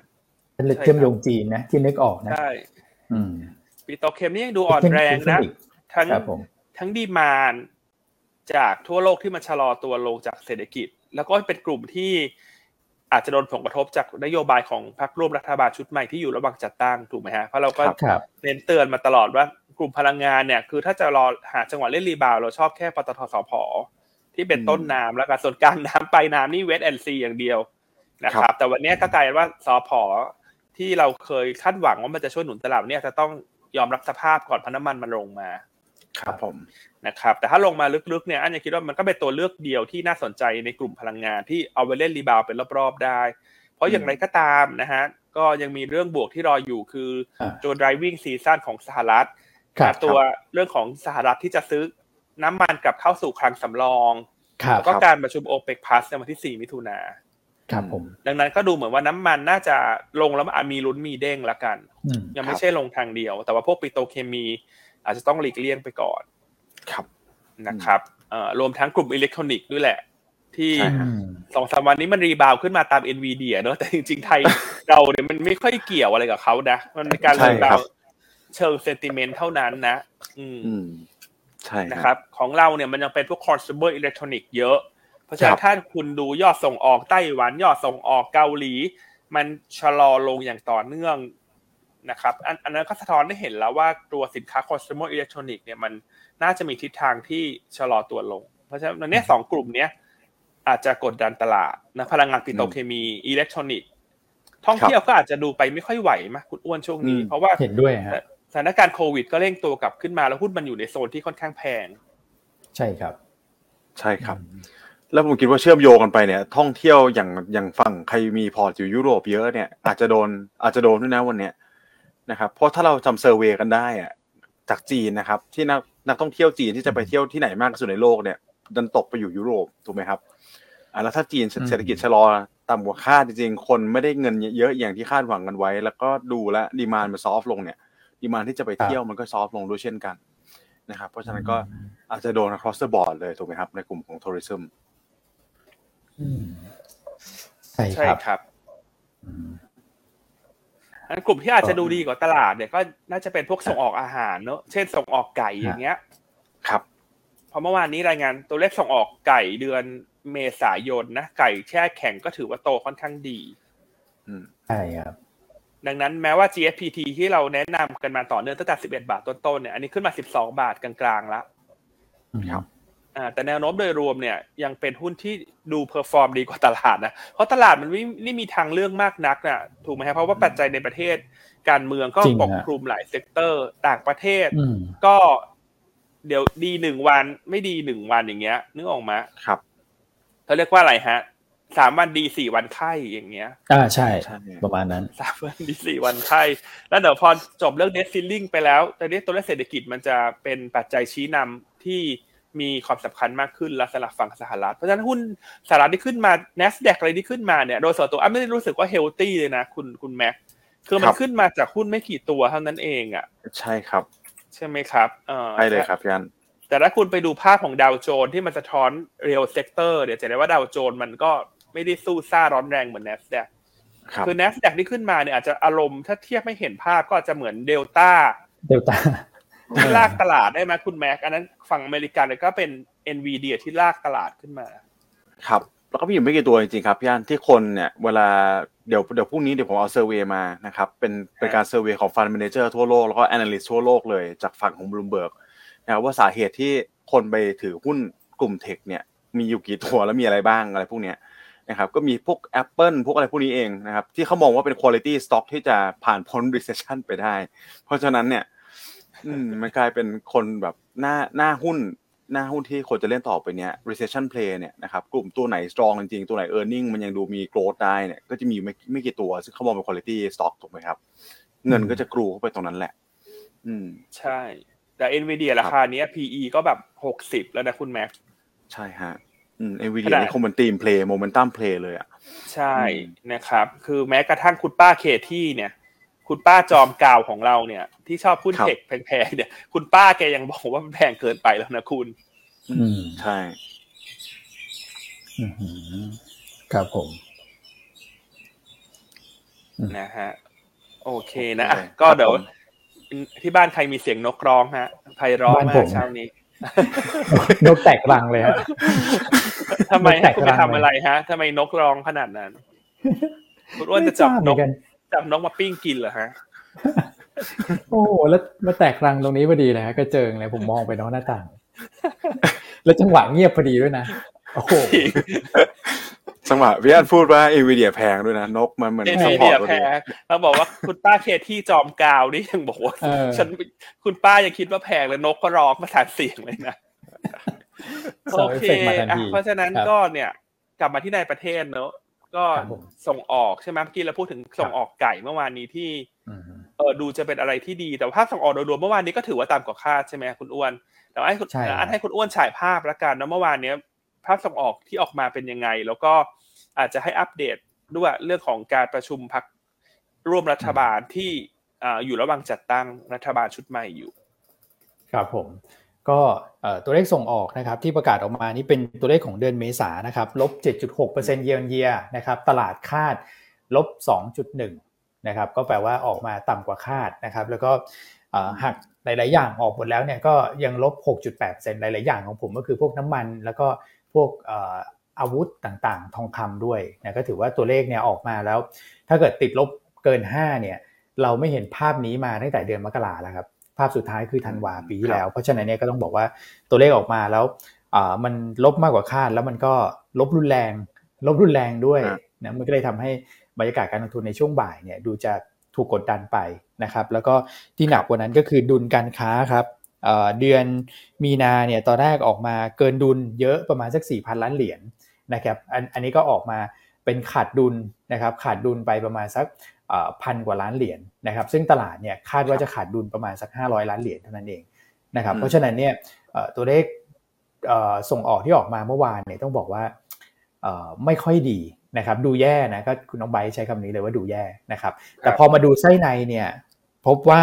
เป็นเชื่อมโยงจีนนะที่นึกออกนะใช่อืมปิโตรเคมนี่ยังดูอ่อนแรงนะ ทั้งครับผมทั้ง demand จากทั่วโลกที่มันชะลอตัวลงจากเศรษฐกิจ แล้วก็เป็นกลุ่มที่ อาจจะโดนผลกระทบจากนโยบายของพรรคร่วมรัฐบาลชุดใหม่ที่อยู่ระหว่างจัดตั้งถูกไหมฮะเพราะเราก็ครับเน้นเตือนมาตลอดว่ากลุ่มพลังงานเนี่ยคือถ้าจะรอหาจังหวะเล่น rebound เราชอบแค่ปตท.สผ.ที่เป็นต้นน้ำแล้วก็ส่วนกลางน้ำไปลายน้ำนี่ wait and see อย่างเดียวนะครับครับแต่วันนี้ก็กลายเป็นว่าสผ.ที่เราเคยคาดหวังว่ามันจะช่วยหนุนตลาดเนี่ยจะต้องยอมรับสภาพก่อนเพราะน้ำมันมันลงมา ครับผม นะครับแต่ถ้าลงมาลึกๆเนี่ยอันยังคิดว่ามันก็เป็นตัวเลือกเดียวที่น่าสนใจในกลุ่มพลังงานที่เอาไปเล่น rebound เป็นรอบๆได้ เพราะอย่างไรก็ตามนะฮะก็ยังมีเรื่องบวกที่รออยู่คืออาตัว driving season ของสหรัฐครับตัวเรื่องของสหรัฐที่จะซื้อน้ำมันกลับเข้าสู่คลังสำรองครับแล้วก็การประชุม OPEC Plus ในวันที่ 4 มิถุนาครับผมดังนั้นก็ดูเหมือนว่าน้ำมันน่าจะลงแล้วอาจมีลุ้นมีเด้งละกันอืมยังไม่ใช่ลงทางเดียว แต่ว่าพวกปิโตรเคมี อาจจะต้องหลีกเลี่ยงไปก่อน ครับนะครับเอ่อรวมทั้งกลุ่มอิเล็กทรอนิกส์ด้วยแหละ ที่ใช่ครับอืมสองสามวันนี้มัน rebound ขึ้นมาตาม NVIDIA เนอะแต่จริงๆไทยเราเนี่ยมันไม่ค่อยเกี่ยวอะไรกับเขานะ มันเป็นการใช่รีครับบาวด์เชิงเซนติเมนต์เท่านั้นนะ อืมอืมใช่นะคครัรับบของเราเนี่ยมันยังเป็นพวก consumer electronic เยอะ เพราะฉะนั้ครันบถ้าคุณดูยอดส่งออกไต้หวันยอดส่งออกเกาหลี มันชะลอลงอย่างต่อเนื่องนะครับ อันอันนั้นก็สะท้อนได้เห็นแล้วว่าตัวสินค้า consumer electronic เนี่ยมัน น่าจะมีทิศทางที่ชะลอตัวลง เพราะฉะนั้นในเนี้ยสองกลุ่มเนี้ยอาจจะกดดันตลาดนะพลังงานปิโตรเคมีอิเล็กทรอนิกส์ท่องเที่ยวก็อาจจะดูไปไม่ค่อยไหวมากคุณอ้วนช่วงนี้อืมเพราะว่าเห็นด้วยฮะสถานการณ์โควิดก็เร่งตัวกลับขึ้นมาแล้วหุ้นมันอยู่ในโซนที่ค่อนข้างแพง ใช่ครับ ใช่ครับ แล้วผมคิดว่าเชื่อมโยงกันไปเนี่ย ท่องเที่ยวอย่างอย่างฝั่งใครมีพอร์ตอยู่ยุโรปเยอะเนี่ยอาจจะโดนอาจจะโดนด้วยนะวันเนี้ยนะครับเพราะถ้าเราจำ survey กันได้อะจากจีนนะครับ ที่นัก นักท่องเที่ยวจีนที่จะไปเที่ยวที่ไหนมากที่สุดในโลกเนี่ยดันตกไปอยู่ยุโรปถูกไหมครับอ่าแล้วถ้าจีนอืมเศรษฐกิจชะลอต่ำกว่าคาดจริงๆ คนไม่ได้เงินเยอะอย่างที่คาดหวังกันไว้ แล้วก็ดูแลดีมานมันซอฟลงเนี่ยดีมานที่จะไปเที่ยวมันก็ซอฟลงด้วยเช่นกันนะครับเพราะฉะนั้นก็อาจจะโดน across the board เลยถูกไหมครับ ในกลุ่มของ tourism อืมใช่ใช่ครับครับอืมอัน กลุ่มที่อาจจะดูดีกว่าตลาดเนี่ยก็น่าจะเป็นพวกส่งออกอาหารเนอะเช่นส่งออกไก่อย่างเงี้ย ครับเพราะเมื่อวานนี้รายงานตัวเลขส่งออกไก่เดือนเมษายนนะไก่แช่แข็งก็ถือว่าโตค่อนข้างดีอืมใช่ครับ ดังนั้นแม้ว่า GFPT ที่เราแนะนำกันมาต่อเนื่องตั้งแต่11 บาทต้นๆเนี่ยอันนี้ขึ้นมา 12 บาทกลางๆแล้วครับอ่า แต่แนวโน้มโดยรวมเนี่ยยังเป็นหุ้นที่ดู perform ดีกว่าตลาดนะ เพราะตลาดมันไม่ไม่มีทางเลือกมากนักนะถูกไหมครับเพราะว่าปัจจัยในประเทศการเมืองก็ปกคลุมหลาย sector ต่างประเทศก็ เดี๋ยวดีหนึ่งวันไม่ดีหนึ่งวันอย่างเงี้ย นึกออกมาครับเขาเรียกว่าอะไรฮะสามวันดีสี่วันไข้อย่างเงี้ย อ่าใช่ ประมาณนั้นสามวันดีสี่วันไข้แล้วเดี๋ยวพอจบเรื่อง debt ceiling ไปแล้วแต่นี้ตัวเลขเศรษฐกิจมันจะเป็นปัจจัยชี้นำที่ มีความสำคัญมากขึ้นแล้วสำหรับฝั่งสหรัฐ เพราะฉะนั้นหุ้นสหรัฐที่ขึ้นมา NASDAQ อะไรที่ขึ้นมาเนี่ยโดยส่วนตัวอ้ไม่ได้รู้สึกว่า healthy เลยนะคุณคุณแม็กคือมันขึ้นมาจากหุ้นไม่กี่ตัวเท่านั้นเองอะใช่ครับ ใช่ไหมครับเออใช่เลยครับยันแต่ถ้าคุณไปดูภาพของดาวโจนส์ที่มันสะท้อน real sector เดี๋ยวจะได้ว่าดาวโจนส์มันก็ไม่ได้ซู่ซ่าร้อนแรงเหมือน NASDAQ คือ NASDAQ ที่ขึ้นมาเนี่ยอาจจะอารมณ์ถ้าเทียบไม่เห็นภาพก็อาจจะเหมือนเดลต้าเดลต้าที่ ลากตลาดได้ไหมคุณแม็ก อันนั้นฝั่งอเมริกันก็เป็น NVIDIA ที่ลากตลาดขึ้นมา ครับ แล้วก็มีอยู่ไม่กี่ตัวจริงๆครับพี่อันที่คนเนี่ยเวลาเดี๋ยวเดี๋ยวพรุ่งนี้เดี๋ยวผมเอา survey มานะครับเป็นเป็นการ survey ของ fund manager ทั่วโลกแล้วก็ analyst ทั่วโลกเลยจากฝั่งของบลูเบิร์กนะว่าสาเหตุที่คนไปถือหุ้นกลุ่ม tech เนี่ยมีอยู่กี่ตัวแล้วมีอะไรบ้างอะไรพวกเนี้ยนะครับก็มีพวก Apple พวกอะไรพวกนี้เองนะครับที่เขามองว่าเป็น quality stock ที่จะผ่านพ้น recession ไปได้ เพราะฉะนั้นเนี่ย อืมมันกลายเป็นคนแบบหน้าหน้าหุ้นหน้าหุ้นที่คนจะเล่นต่อไปเนี้ย recession play เนี่ยนะครับกลุ่มตัวไหน strong จริงๆ ตัวไหน earning มันยังดูมี growth ได้เนี่ยก็จะมีไม่ไม่กี่ตัว ซึ่งเขามองเป็น quality stock ถูกไหมครับ เงินก็จะกรูเข้าไปตรงนั้นแหละ อืม ใช่ แต่ Nvidia ราคาเนี้ย PE ก็แบบหกสิบแล้วนะคุณแม็กใช่ฮะอืม Nvidia นี่คงเป็นทีม play momentum play เลยอะ ใช่นะครับ คือแม้กระทั่งคุณป้าเคที่เนี่ย คุณป้าจอมกาวของเราเนี่ย ที่ชอบพูดเทคแพงๆเนี่ย คุณป้าแกยังบอกว่ามันแพงเกินไปแล้วนะคุณ อืมใช่ครับผมนะฮะโอเคนะก็เดี๋ยวที่บ้านใครมีเสียงนกร้องฮะไพเราะมากเช้านี้นกแตกรังเลยฮะทำไมฮะคุณไปทำอะไรฮะทำไมนกร้องขนาดนั้นคุณอ้วนจะจับนก จับน้องมาปิ้งกินเหรอฮะโอ้โหแล้วมาแตกรังตรงนี้พอดีเลยฮะกระเจิงเลยผมมองไปนอกหน้าต่าง แล้วจังหวะเงียบพอดีด้วยนะโอ้โหจังหวะพี่อันพูดว่าเอวีเดียแพงด้วยนะนกมันเหมือน support แพงเราบอกว่าคุณป้าเคทีจอมกาวนี่ยังบอกว่าฉันคุณป้ายังคิดว่าแพงเลยนกก็ร้องมาประสานเสียงเลยนะโอเคเพราะฉะนั้นก็เนี่ย กลับมาที่ในประเทศเนอะ ก็ส่งออกใช่ไหมเมื่อกี้เราพูดถึงส่งออกไก่เมื่อวานนี้ที่เออดูจะเป็นอะไรที่ดี แต่ภาพส่งออกโดยรวมเมื่อวานนี้ก็ถือว่าตามกว่าคาดใช่ไหมคุณอ้วน แต่ให้คุณอันให้คุณอ้วนฉายภาพละกันนะเมื่อวานนี้ภาพส่งออกที่ออกมาเป็นยังไง แล้วก็อาจจะให้อัปเดตด้วยเรื่องของการประชุมพักร่วมรัฐบาลที่อยู่ระหว่างจัดตั้งรัฐบาลชุดใหม่อยู่ ครับผม ก็ตัวเลขส่งออกนะครับที่ประกาศออกมานี่เป็นตัวเลขของเดือนเมษานะครับลบ 7.6%เยียร์เยียนะครับตลาดคาดลบ 2.1นะครับก็แปลว่าออกมาต่ำกว่าคาดนะครับแล้วก็หักหลาย ๆ อย่างออกหมดแล้วเนี่ยก็ยังลบ 6.8%หลาย ๆ อย่างของผมก็คือพวกน้ำมัน แล้วก็พวกอาวุธต่าง ๆ ทองคำด้วยนะก็ถือว่าตัวเลขเนี่ยออกมาแล้ว ถ้าเกิดติดลบเกิน 5เนี่ยเราไม่เห็นภาพนี้มาตั้งแต่เดือนมกราแล้วครับ ภาพสุดท้ายคือธันวาปีที่แล้ว เพราะฉะนั้นเนี่ยก็ต้องบอกว่าตัวเลขออกมาแล้วมันลบมากกว่าคาดแล้วมันก็ลบรุนแรง ลบรุนแรงด้วยนะมันก็เลยทำให้บรรยากาศการลงทุนในช่วงบ่ายเนี่ยดูจะถูกกดดันไปนะครับ แล้วก็ที่หนักกว่านั้นก็คือดุลการค้าครับเดือนมีนาเนี่ยตอนแรกออกมาเกินดุลเยอะประมาณสัก 4 0 0 0 ล้านเหรียญนะครับอันอันนี้ก็ออกมาเป็นขาดดุลนะครับขาดดุลไปประมาณสัก พันกว่าล้านเหรียญนะครับ ซึ่งตลาดเนี่ยคาดว่าจะขาดดุลประมาณสัก 500 ล้านเหรียญเท่านั้นเองนะครับ เพราะฉะนั้นเนี่ยตัวเลขส่งออกที่ออกมาเมื่อวานเนี่ยต้องบอกว่าไม่ค่อยดีนะครับ ดูแย่นะก็คุณน้องไบใช้คำนี้เลยว่าดูแย่นะครับ แต่พอมาดูไส้ในเนี่ยพบว่า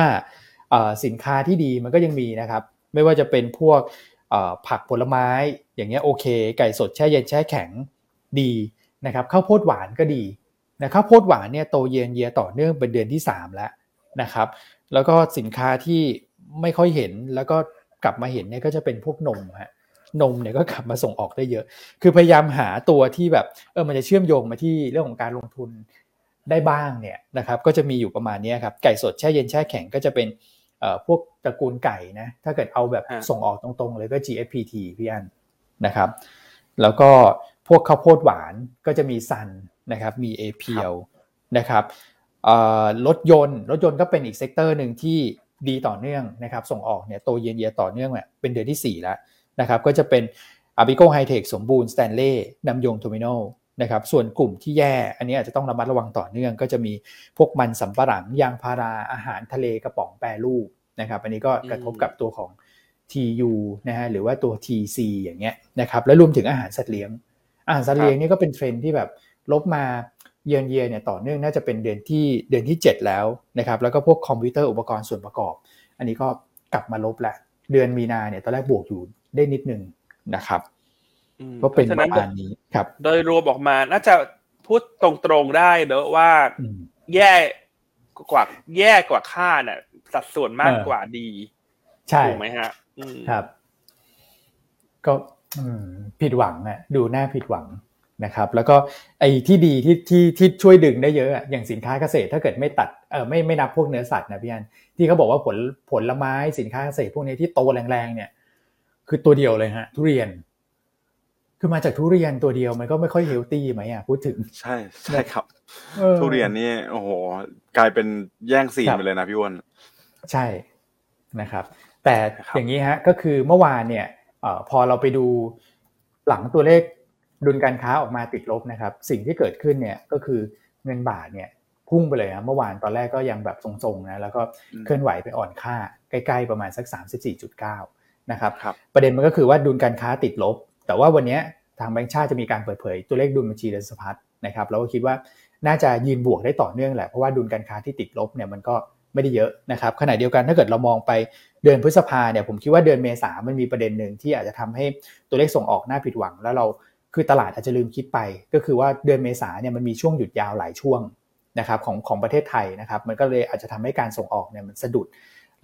สินค้าที่ดีมันก็ยังมีนะครับ ไม่ว่าจะเป็นพวกผักผลไม้อย่างเงี้ยโอเค ไก่สดแช่เย็นแช่แข็งดีนะครับข้าวโพดหวานก็ดี นะครับโพดหวานเนี่ยโตเยนเยียต่อเนื่องเป็นเดือนที่ 3 แล้วนะครับ แล้วก็สินค้าที่ไม่ค่อยเห็นแล้วก็กลับมาเห็นเนี่ยก็จะเป็นพวกนมฮะนมเนี่ยก็กลับมาส่งออกได้เยอะ คือพยายามหาตัวที่แบบเออมันจะเชื่อมโยงมาที่เรื่องของการลงทุนได้บ้างเนี่ยนะครับก็จะมีอยู่ประมาณนี้ครับไก่สดแช่เย็นแช่แข็งก็จะเป็นเอ่อพวกตระกูลไก่นะถ้าเกิดเอาแบบส่งออกตรงๆเลยก็ GFPT พี่อันนะครับ แล้วก็พวกข้าวโพดหวานก็จะมีซัน นะครับมีเอพีเอลนะครับรถยนต์รถยนต์ก็เป็นอีก sector หนึ่งที่ดีต่อเนื่องนะครับส่งออกเนี่ยโตเยียนเยียต่อเนื่องเนี่ยเป็นเดือนที่ 4 แล้วนะครับก็จะเป็นอาปิโกไฮเทคสมบูรณ์สแตนเลย์ นำยงโทมิโนนะครับส่วนกลุ่มที่แย่อันนี้อาจจะต้องระมัดระวังต่อเนื่อง ก็จะมีพวกมันสำปะหลังยางพาราอาหารทะเลกระป๋องแปรรูปนะครับอันนี้ก็กระทบกับตัวของ TU นะฮะหรือว่าตัว TC อย่างเงี้ยนะครับแล้วรวมถึงอาหารสัตว์เลี้ยง อาหารสัตว์เลี้ยงนี่ก็เป็นเทรนที่แบบ ลบมาเยือนเยียเนี่ยต่อเนื่องน่าจะเป็นเดือนที่เดือนที่ 7 แล้วนะครับแล้วก็พวกคอมพิวเตอร์อุปกรณ์ส่วนประกอบ อันนี้ก็กลับมาลบแหละ เดือนมีนาเนี่ยตอนแรกบวกอยู่ได้นิดนึงนะครับก็เป็นประมาณนี้ครับ โดยรวมออกมาน่าจะพูดตรงๆได้เนอะว่าแย่กว่าแย่กว่าคาดน่ะ สัดส่วนมากกว่าดีใช่ถูกไหมฮะครับ ก็ผิดหวังอะ ดูน่าผิดหวัง นะครับแล้วก็ไอ้ที่ดีที่ที่ที่ช่วยดึงได้เยอะอย่างสินค้าเกษตรถ้าเกิดไม่ตัดเออไม่ไม่นับพวกเนื้อสัตว์นะพี่อันที่เขาบอกว่าผลผลไม้สินค้าเกษตรพวกนี้ที่โตแรงๆเนี่ย คือตัวเดียวเลยฮะทุเรียน คือมาจากทุเรียนตัวเดียวมันก็ไม่ค่อยเฮลตี้ไหมอะพูดถึงใช่ใช่ครับ ทุเรียนนี่โอ้โหกลายเป็นแย่งซีนไปเลยนะพี่วอนใช่นะครับ แต่อย่างนี้ฮะก็คือเมื่อวานเนี่ยอพอเราไปดูหลังตัวเลข ดุลการค้าออกมาติดลบนะครับ สิ่งที่เกิดขึ้นเนี่ยก็คือเงินบาทเนี่ยพุ่งไปเลยนะเมื่อวานตอนแรกก็ยังแบบทรงๆนะแล้วก็เคลื่อนไหวไปอ่อนค่าใกล้ๆประมาณสัก 34.9นะครับรบประเด็นมันก็คือว่าดุลการค้าติดลบ แต่ว่าวันนี้ทางแบงก์ชาติจะมีการเปิดเผยตัวเลขดุลบัญชีเดินสะพัดนะครับแล้วก็คิดว่าน่าจะยืนบวกได้ต่อเนื่องแหละเพราะว่าดุลการค้าที่ติดลบเนี่ยมันก็ไม่ได้เยอะนะครับขณะเดียวกันถ้าเกิดเรามองไปเดือนพฤษภาเนี่ยผมคิดว่าเดือนเมษามันมีประเด็นหนึ่งที่อาจจะทำให้ตัวเลขส่งออกน่าผิดหวัง แล้วเรา คือตลาดอาจจะลืมคิดไป ก็คือว่าเดือนเมษาเนี่ยมันมีช่วงหยุดยาวหลายช่วงนะครับของของประเทศไทยนะครับ มันก็เลยอาจจะทำให้การส่งออกเนี่ยมันสะดุด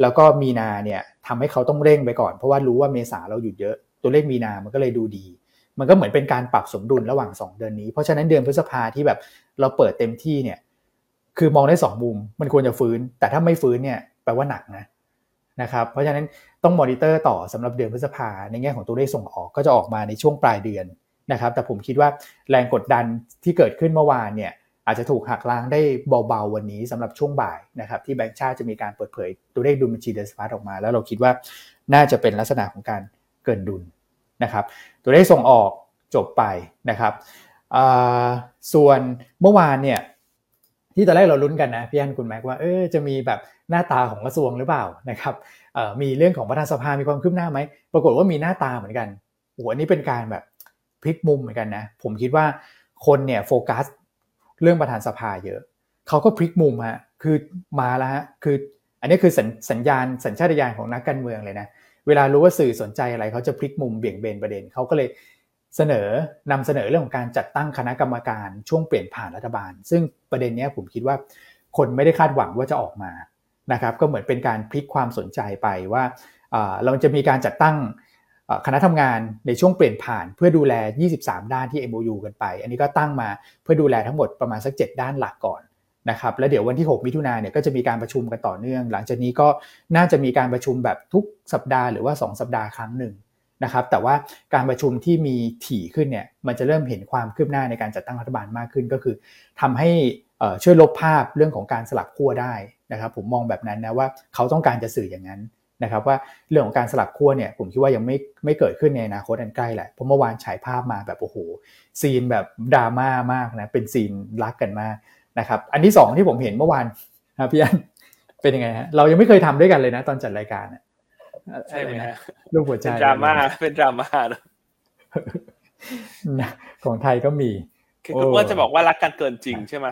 แล้วก็มีนาเนี่ยทำให้เขาต้องเร่งไปก่อนเพราะว่ารู้ว่าเมษาเราหยุดเยอะตัวเลขมีนามันก็เลยดูดี มันก็เหมือนเป็นการปรับสมดุลระหว่าง 2 เดือนนี้ เพราะฉะนั้นเดือนพฤษภาที่แบบเราเปิดเต็มที่เนี่ยคือมองได้ 2 มุม มันควรจะฟื้น แต่ถ้าไม่ฟื้นเนี่ยแปลว่าหนักนะนะครับเพราะฉะนั้นต้องมอนิเตอร์ต่อสำหรับเดือนพฤษภาในแง่ของตัวเลขส่งออกก็จะออกมาในช่วงปลายเดือน นะครับ แต่ผมคิดว่าแรงกดดันที่เกิดขึ้นเมื่อวานเนี่ยอาจจะถูกหักล้างได้เบาๆวันนี้สำหรับช่วงบ่ายนะครับที่แบงก์ชาติจะมีการเปิดเผยตัวเลขดุลบัญชีเดินสะพัดออกมา แล้วเราคิดว่าน่าจะเป็นลักษณะของการเกินดุลนะครับ ตัวเลขส่งออกจบไปนะครับส่วนเมื่อวานเนี่ยที่ตอนแรกเราลุ้นกันนะพี่อันคุณแม็กว่าเออจะมีแบบหน้าตาของกระทรวงหรือเปล่านะครับมีเรื่องของประธานสภามีความคืบหน้าไหมปรากฏว่ามีหน้าตาเหมือนกันโอ้โหอันนี้เป็นการแบบ พลิกมุมเหมือนกันนะ ผมคิดว่าคนเนี่ยโฟกัสเรื่องประธานสภาเยอะ เขาก็พลิกมุมฮะคือมาแล้วฮะคืออันนี้คือสัญสญญาณสัญชาตญาณของนักการเมืองเลยนะเวลารู้ว่าสื่อสนใจอะไรเขาจะพลิกมุมเบี่ยงเบนประเด็นเขาก็เลยเสนอนำเสนอเรื่องของการจัดตั้งคณะกรรมการช่วงเปลี่ยนผ่านรัฐบาล ซึ่งประเด็นนี้ผมคิดว่าคนไม่ได้คาดหวังว่าจะออกมานะครับ ก็เหมือนเป็นการพลิกความสนใจไปว่าเราจะมีการจัดตั้ง คณะทำงานในช่วงเปลี่ยนผ่านเพื่อดูแล 23 ด้านที่ MOU กันไป อันนี้ก็ตั้งมาเพื่อดูแลทั้งหมดประมาณสัก 7 ด้านหลักก่อนนะครับแล้วเดี๋ยววันที่ 6 มิถุนาเนี่ยก็จะมีการประชุมกันต่อเนื่อง หลังจากนี้ก็น่าจะมีการประชุมแบบทุกสัปดาห์หรือว่า 2 สัปดาห์ครั้งหนึ่งนะครับแต่ว่าการประชุมที่มีถี่ขึ้นเนี่ยมันจะเริ่มเห็นความคืบหน้าในการจัดตั้งรัฐบาลมากขึ้นก็คือทำให้ช่วยลบภาพเรื่องของการสลับขั้วได้นะครับผมมองแบบนั้นนะว่าเขาต้องการจะสื่ออย่างนั้น นะครับว่าเรื่องของการสลับขั้วเนี่ยผมคิดว่ายังไม่ไม่เกิดขึ้นในอนาคตอันใกล้แหละเพราะเมื่อวานฉายภาพมาแบบโอ้โหซีนแบบดราม่ามากนะเป็นซีนรักกันมากนะครับอันที่สองที่ผมเห็นเมื่อวานครับพี่อันเป็นยังไงฮะเรายังไม่เคยทำด้วยกันเลยนะ ตอนจัดรายการใช่ไหมฮะรูปหัวใจเป็นดราม่าเป็นดราม่าของไทยก็มีคือคุณว่าจะบอกว่ารักกันเกินจริงใช่ไหม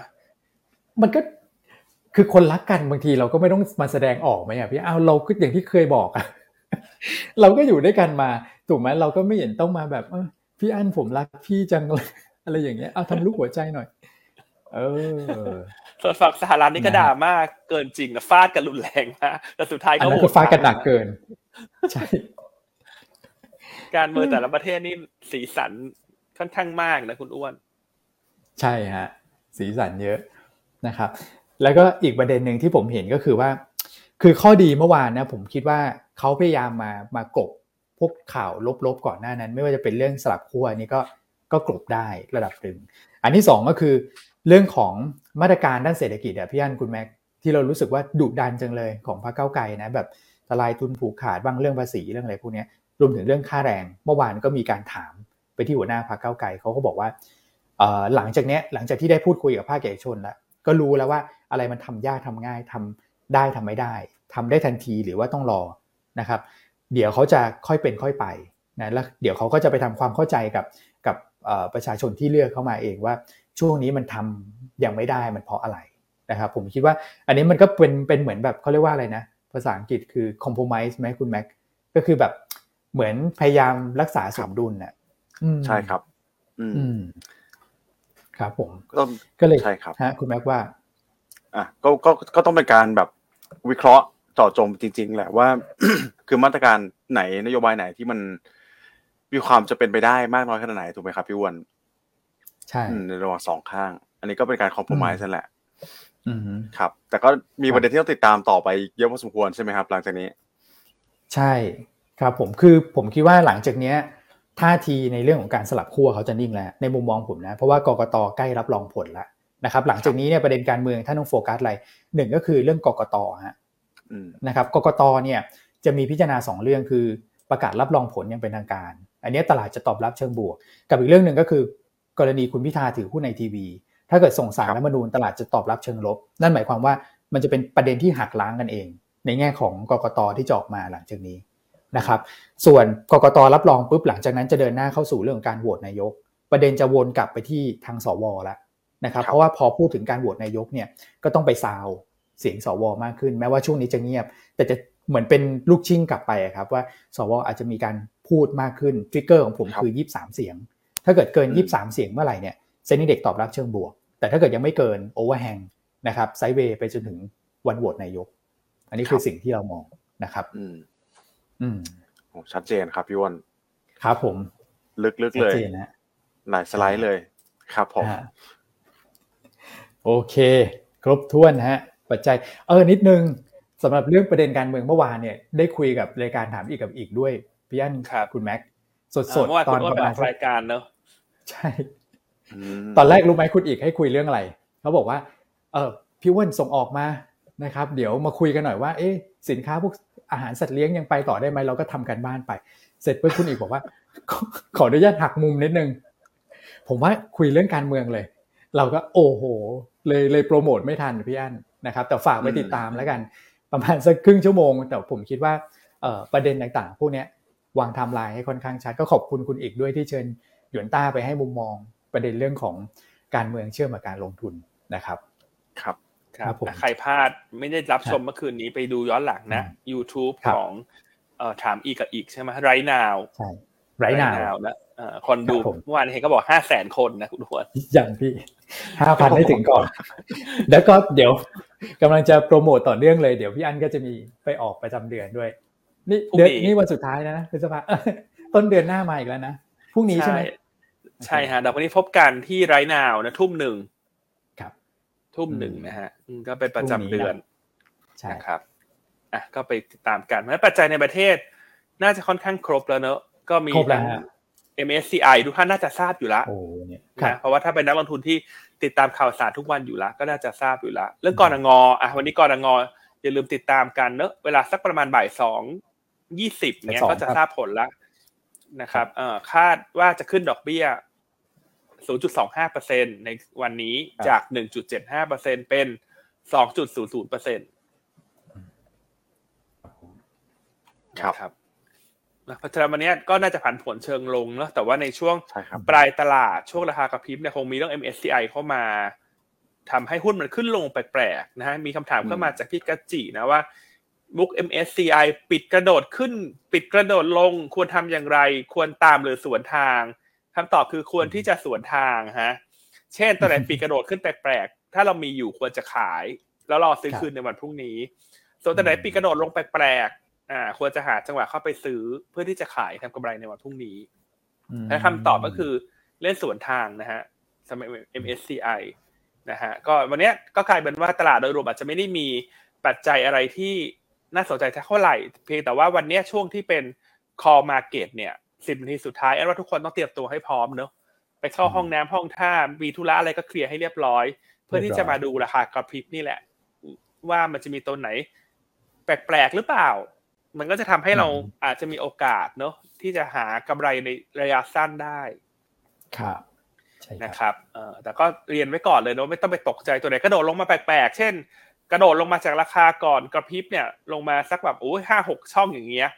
มันก็ คือคนรักกันบางทีเราก็ไม่ต้องมาแสดงออกไหมอะพี่เอาเราก็อย่างที่เคยบอกอะเราก็อยู่ด้วยกันมาถูกไหมเราก็ไม่เห็นต้องมาแบบพี่อันผมรักพี่จังเลยอะไรอย่างเงี้ยเอาทำลูกหัวใจหน่อย เออส่วนฝั่งสหรัฐนี่ก็ด่ามากเกินจริงนะฟาดกันรุนแรงมากแต่สุดท้ายก็โหดฟาดกันหนักเกินใช่การเมืองแต่ละประเทศนี่สีสันค่อนข้างมากนะคุณอ้วน ใช่ฮะ สีสันเยอะนะครับ แล้วก็อีกประเด็นหนึ่งที่ผมเห็นก็คือว่า คือข้อดีเมื่อวานนะผมคิดว่าเขาพยายามมามากบพวกข่าวลบๆก่อนหน้านั้น ไม่ว่าจะเป็นเรื่องสลับขั้วนี่ก็ก็กลบได้ระดับหนึ่งอันที่ 2 ก็คือเรื่องของมาตรการด้านเศรษฐกิจอะพี่อันคุณแม็กที่เรารู้สึกว่าดุดันจังเลยของพรรคเก้าไกลนะแบบทลายทุนผูกขาดบ้างเรื่องภาษีเรื่องอะไรพวกนี้รวมถึงเรื่องค่าแรง เมื่อวานก็มีการถามไปที่หัวหน้าพรรคเก้าไกลเขาก็บอกว่าหลังจากนี้หลังจากที่ได้พูดคุยกับภาคเอกชนแล้วก็รู้แล้วว่า อะไรมันทำยากทำง่ายทำได้ทำไม่ได้ทำได้ทันทีหรือว่าต้องรอนะครับ เดี๋ยวเขาจะค่อยเป็นค่อยไปนะแล้วเดี๋ยวเขาก็จะไปทำความเข้าใจกับกับประชาชนที่เลือกเข้ามาเองว่าช่วงนี้มันทำยังไม่ได้มันเพราะอะไรนะครับ ผมคิดว่าอันนี้มันก็เป็นเป็นเหมือนแบบเขาเรียกว่าอะไรนะภาษาอังกฤษคือ compromise ไหมคุณแม็กก็คือแบบเหมือนพยายามรักษาสมดุลน่ะใช่ครับ อืมครับผมก็ก็เลยใช่ครับฮะคุณแม็กว่า อะก็ก็ก็ต้องเป็นการแบบวิเคราะห์เจาะจงจริง ๆ แหละว่า คือมาตรการไหนนโยบายไหนที่มันมีความจะเป็นไปได้มากน้อยขนาดไหนถูกไหมครับพี่วนใช่ในระหว่างสองข้าง อันนี้ก็เป็นการคอมโพมายนั่นแหละครับ แต่ก็มีประเด็นที่ต้องติดตามต่อไปเยอะพอสมควรใช่ไหมครับ หลังจากนี้ ใช่ครับผมคือผมคิดว่าหลังจากเนี้ยท่าทีในเรื่องของการสลับขั้วเขาจะนิ่งแล้วในมุมมองผมนะ เพราะว่ากกตใกล้รับรองผลแล้ว นะครับหลังจากนี้เนี่ยประเด็นการเมืองท่านต้องโฟกัสอะไรหนึ่งก็คือเรื่องกกตฮะนะครับกกตเนี่ยจะมีพิจารณาสองเรื่องคือประกาศรับรองผลยังเป็นทางการ อันนี้ตลาดจะตอบรับเชิงบวก กับอีกเรื่องหนึ่งก็คือ กรณีคุณพิธาถือหุ้นในทีวี ถ้าเกิดส่งสารรัฐมนูญตลาดจะตอบรับเชิงลบ นั่นหมายความว่ามันจะเป็นประเด็นที่หักล้างกันเอง ในแง่ของกกตที่จะออกมาหลังจากนี้นะครับ ส่วนกกตรับรองปุ๊บหลังจากนั้นจะเดินหน้าเข้าสู่เรื่องการโหวตนายก ประเด็นจะวนกลับไปที่ทางสวแล้ว นะครับเพราะว่าพอพูดถึงการโหวตนายกเนี่ยก็ต้องไปซาวเสียงสวมากขึ้น แม้ว่าช่วงนี้จะเงียบ แต่จะเหมือนเป็นลูกชิงกลับไปครับว่าสวอาจจะมีการพูดมากขึ้น trigger ของผมคือ 23 เสียง ถ้าเกิดเกิน 23 เสียงเมื่อไหร่เนี่ย SET Index ตอบรับเชิงบวก แต่ถ้าเกิดยังไม่เกิน overhang นะครับ sideway ไปจนถึงวันโหวตนายก อันนี้คือสิ่งที่เรามองนะครับ อืม อืมชัดเจนครับพี่วันครับผม ลึกๆเลยหลายสไลด์เลยครับผม โอเค ครบถ้วนฮะ ปัจจัย เออนิดนึงสำหรับเรื่องประเด็นการเมืองเมื่อวานเนี่ย ได้คุยกับรายการถามอีกกับอีกด้วยพี่อั้นคุณแม็กสดสดตอนประมาณรายการเนอะใช่ ตอนแรกรู้ไหมคุณอีกให้คุยเรื่องอะไรเขาบอกว่า เออพี่ว่นส่งออกมานะครับ เดี๋ยวมาคุยกันหน่อยว่า เอ๊ะสินค้าพวกอาหารสัตว์เลี้ยงยังไปต่อได้ไหมเราก็ทำกันบ้านไป เสร็จเพื่อคุณอีกบอกว่า ขออนุญาตหักมุมนิดนึง ผมว่าคุยเรื่องการเมืองเลย เราก็โอ้โห เลยเลยโปรโมทไม่ทันพี่อันนะครับ แต่ฝากไว้ติดตามแล้วกัน ประมาณสักครึ่งชั่วโมง แต่ผมคิดว่าประเด็นต่างๆ พวกนี้วางไทม์ไลน์ให้ค่อนข้างชัด ก็ขอบคุณคุณอีกด้วยที่เชิญหยวนต้าไปให้มุมมองประเด็นเรื่องของการเมืองเชื่อมกับการลงทุนนะครับ ครับครับใครพลาดไม่ได้รับชมเมื่อคืนนี้ไปดูย้อนหลังนะ YouTube ของเอ่อถามอีกกับอีกใช่ไหม Right Now ใช่ Right Now นะ คนดูเมื่อวานเห็นก็บอกห้าแสนคนนะคุณทุกคนอย่างพี่ห้าพันให้ถึงก่อน แล้วก็เดี๋ยวกำลังจะโปรโมตต่อเนื่องเลยเดี๋ยวพี่อันก็จะมีไปออกประจำเดือนด้วย นี่เดือนนี่วันสุดท้ายนะพฤษภาต้นเดือนหน้ามาอีกแล้วนะพรุ่งนี้ใช่ไหมใช่ฮะเดี๋ยววันนี้พบกันที่ไรนาวนะทุ่มหนึ่งครับ ทุ่มหนึ่งนะฮะก็เป็นประจำเดือนนะครับอะก็ไปติดตามกันเพราะปัจจัยในประเทศ น่าจะค่อนข้างครบแล้วเนอะก็มีทั้ง MSCI ทุกท่านน่าจะทราบอยู่แล้วนะเพราะว่าถ้าเป็นนักลงทุนที่ติดตามข่าวสารทุกวันอยู่แล้วก็น่าจะทราบอยู่แล้วเรื่องกรงออะวันนี้กรงออย่าลืมติดตามกันเนอะเวลาสักประมาณบ่ายสองยี่สิบเนี้ยก็จะทราบผลแล้วนะครับเอ่อคาดว่าจะขึ้นดอกเบี้ย 0.25%ในวันนี้จาก 1.75%เป็น 2.00%ครับ ครับเพราะฉะนั้นวันนี้ก็น่าจะผันผวนเชิงลงเนาะแต่ว่าในช่วงปลายตลาดช่วงราคากระพริบเนี่ยคงมีเรื่อง MSCI เข้ามาทำให้หุ้นมันขึ้นลงแปลกๆนะฮะมีคำถามเข้ามาจากพี่กัจจินะว่าบุ๊ก MSCI ปิดกระโดดขึ้น ปิดกระโดดลง ควรทำอย่างไร ควรตามหรือสวนทางคำตอบคือควรที่จะสวนทางฮะเช่นตอนไหนปีกระโดดขึ้นแปลกๆถ้าเรามีอยู่ควรจะขาย แล้วรอซื้อคืนในวันพรุ่งนี้ ส่วนตอนไหนปีกระโดดลงแปลกๆ อ่า ควรจะหาจังหวะเข้าไปซื้อเพื่อที่จะขายทำกำไรในวันพรุ่งนี้และคำตอบก็คือเล่นสวนทางนะฮะสมัย MSCI นะฮะก็วันนี้ก็กลายเป็นว่าตลาดโดยรวมอาจจะไม่ได้มีปัจจัยอะไรที่น่าสนใจเท่าไหร่ เพียงแต่ว่าวันนี้ช่วงที่เป็น call market เนี่ยสิบนาทีสุดท้ายแอนว่าทุกคนต้องเตรียมตัวให้พร้อมเนอะไปเข้าห้องน้ำห้องท่ามีธุระอะไรก็เคลียร์ให้เรียบร้อย เพื่อที่จะมาดูราคากระพริบนี่แหละ ว่ามันจะมีตัวไหน แปลกๆหรือเปล่า มันก็จะทำให้เราอาจจะมีโอกาสเนอะที่จะหากำไรในระยะสั้นได้ครับนะครับเอ่อแต่ก็เรียนไว้ก่อนเลยนะไม่ต้องไปตกใจตัวไหนกระโดดลงมาแปลกๆ เช่น กระโดดลงมาจากราคาก่อนกระพริบเนี่ย ลงมาสักแบบโอ้ยห้าหกช่องอย่างเงี้ย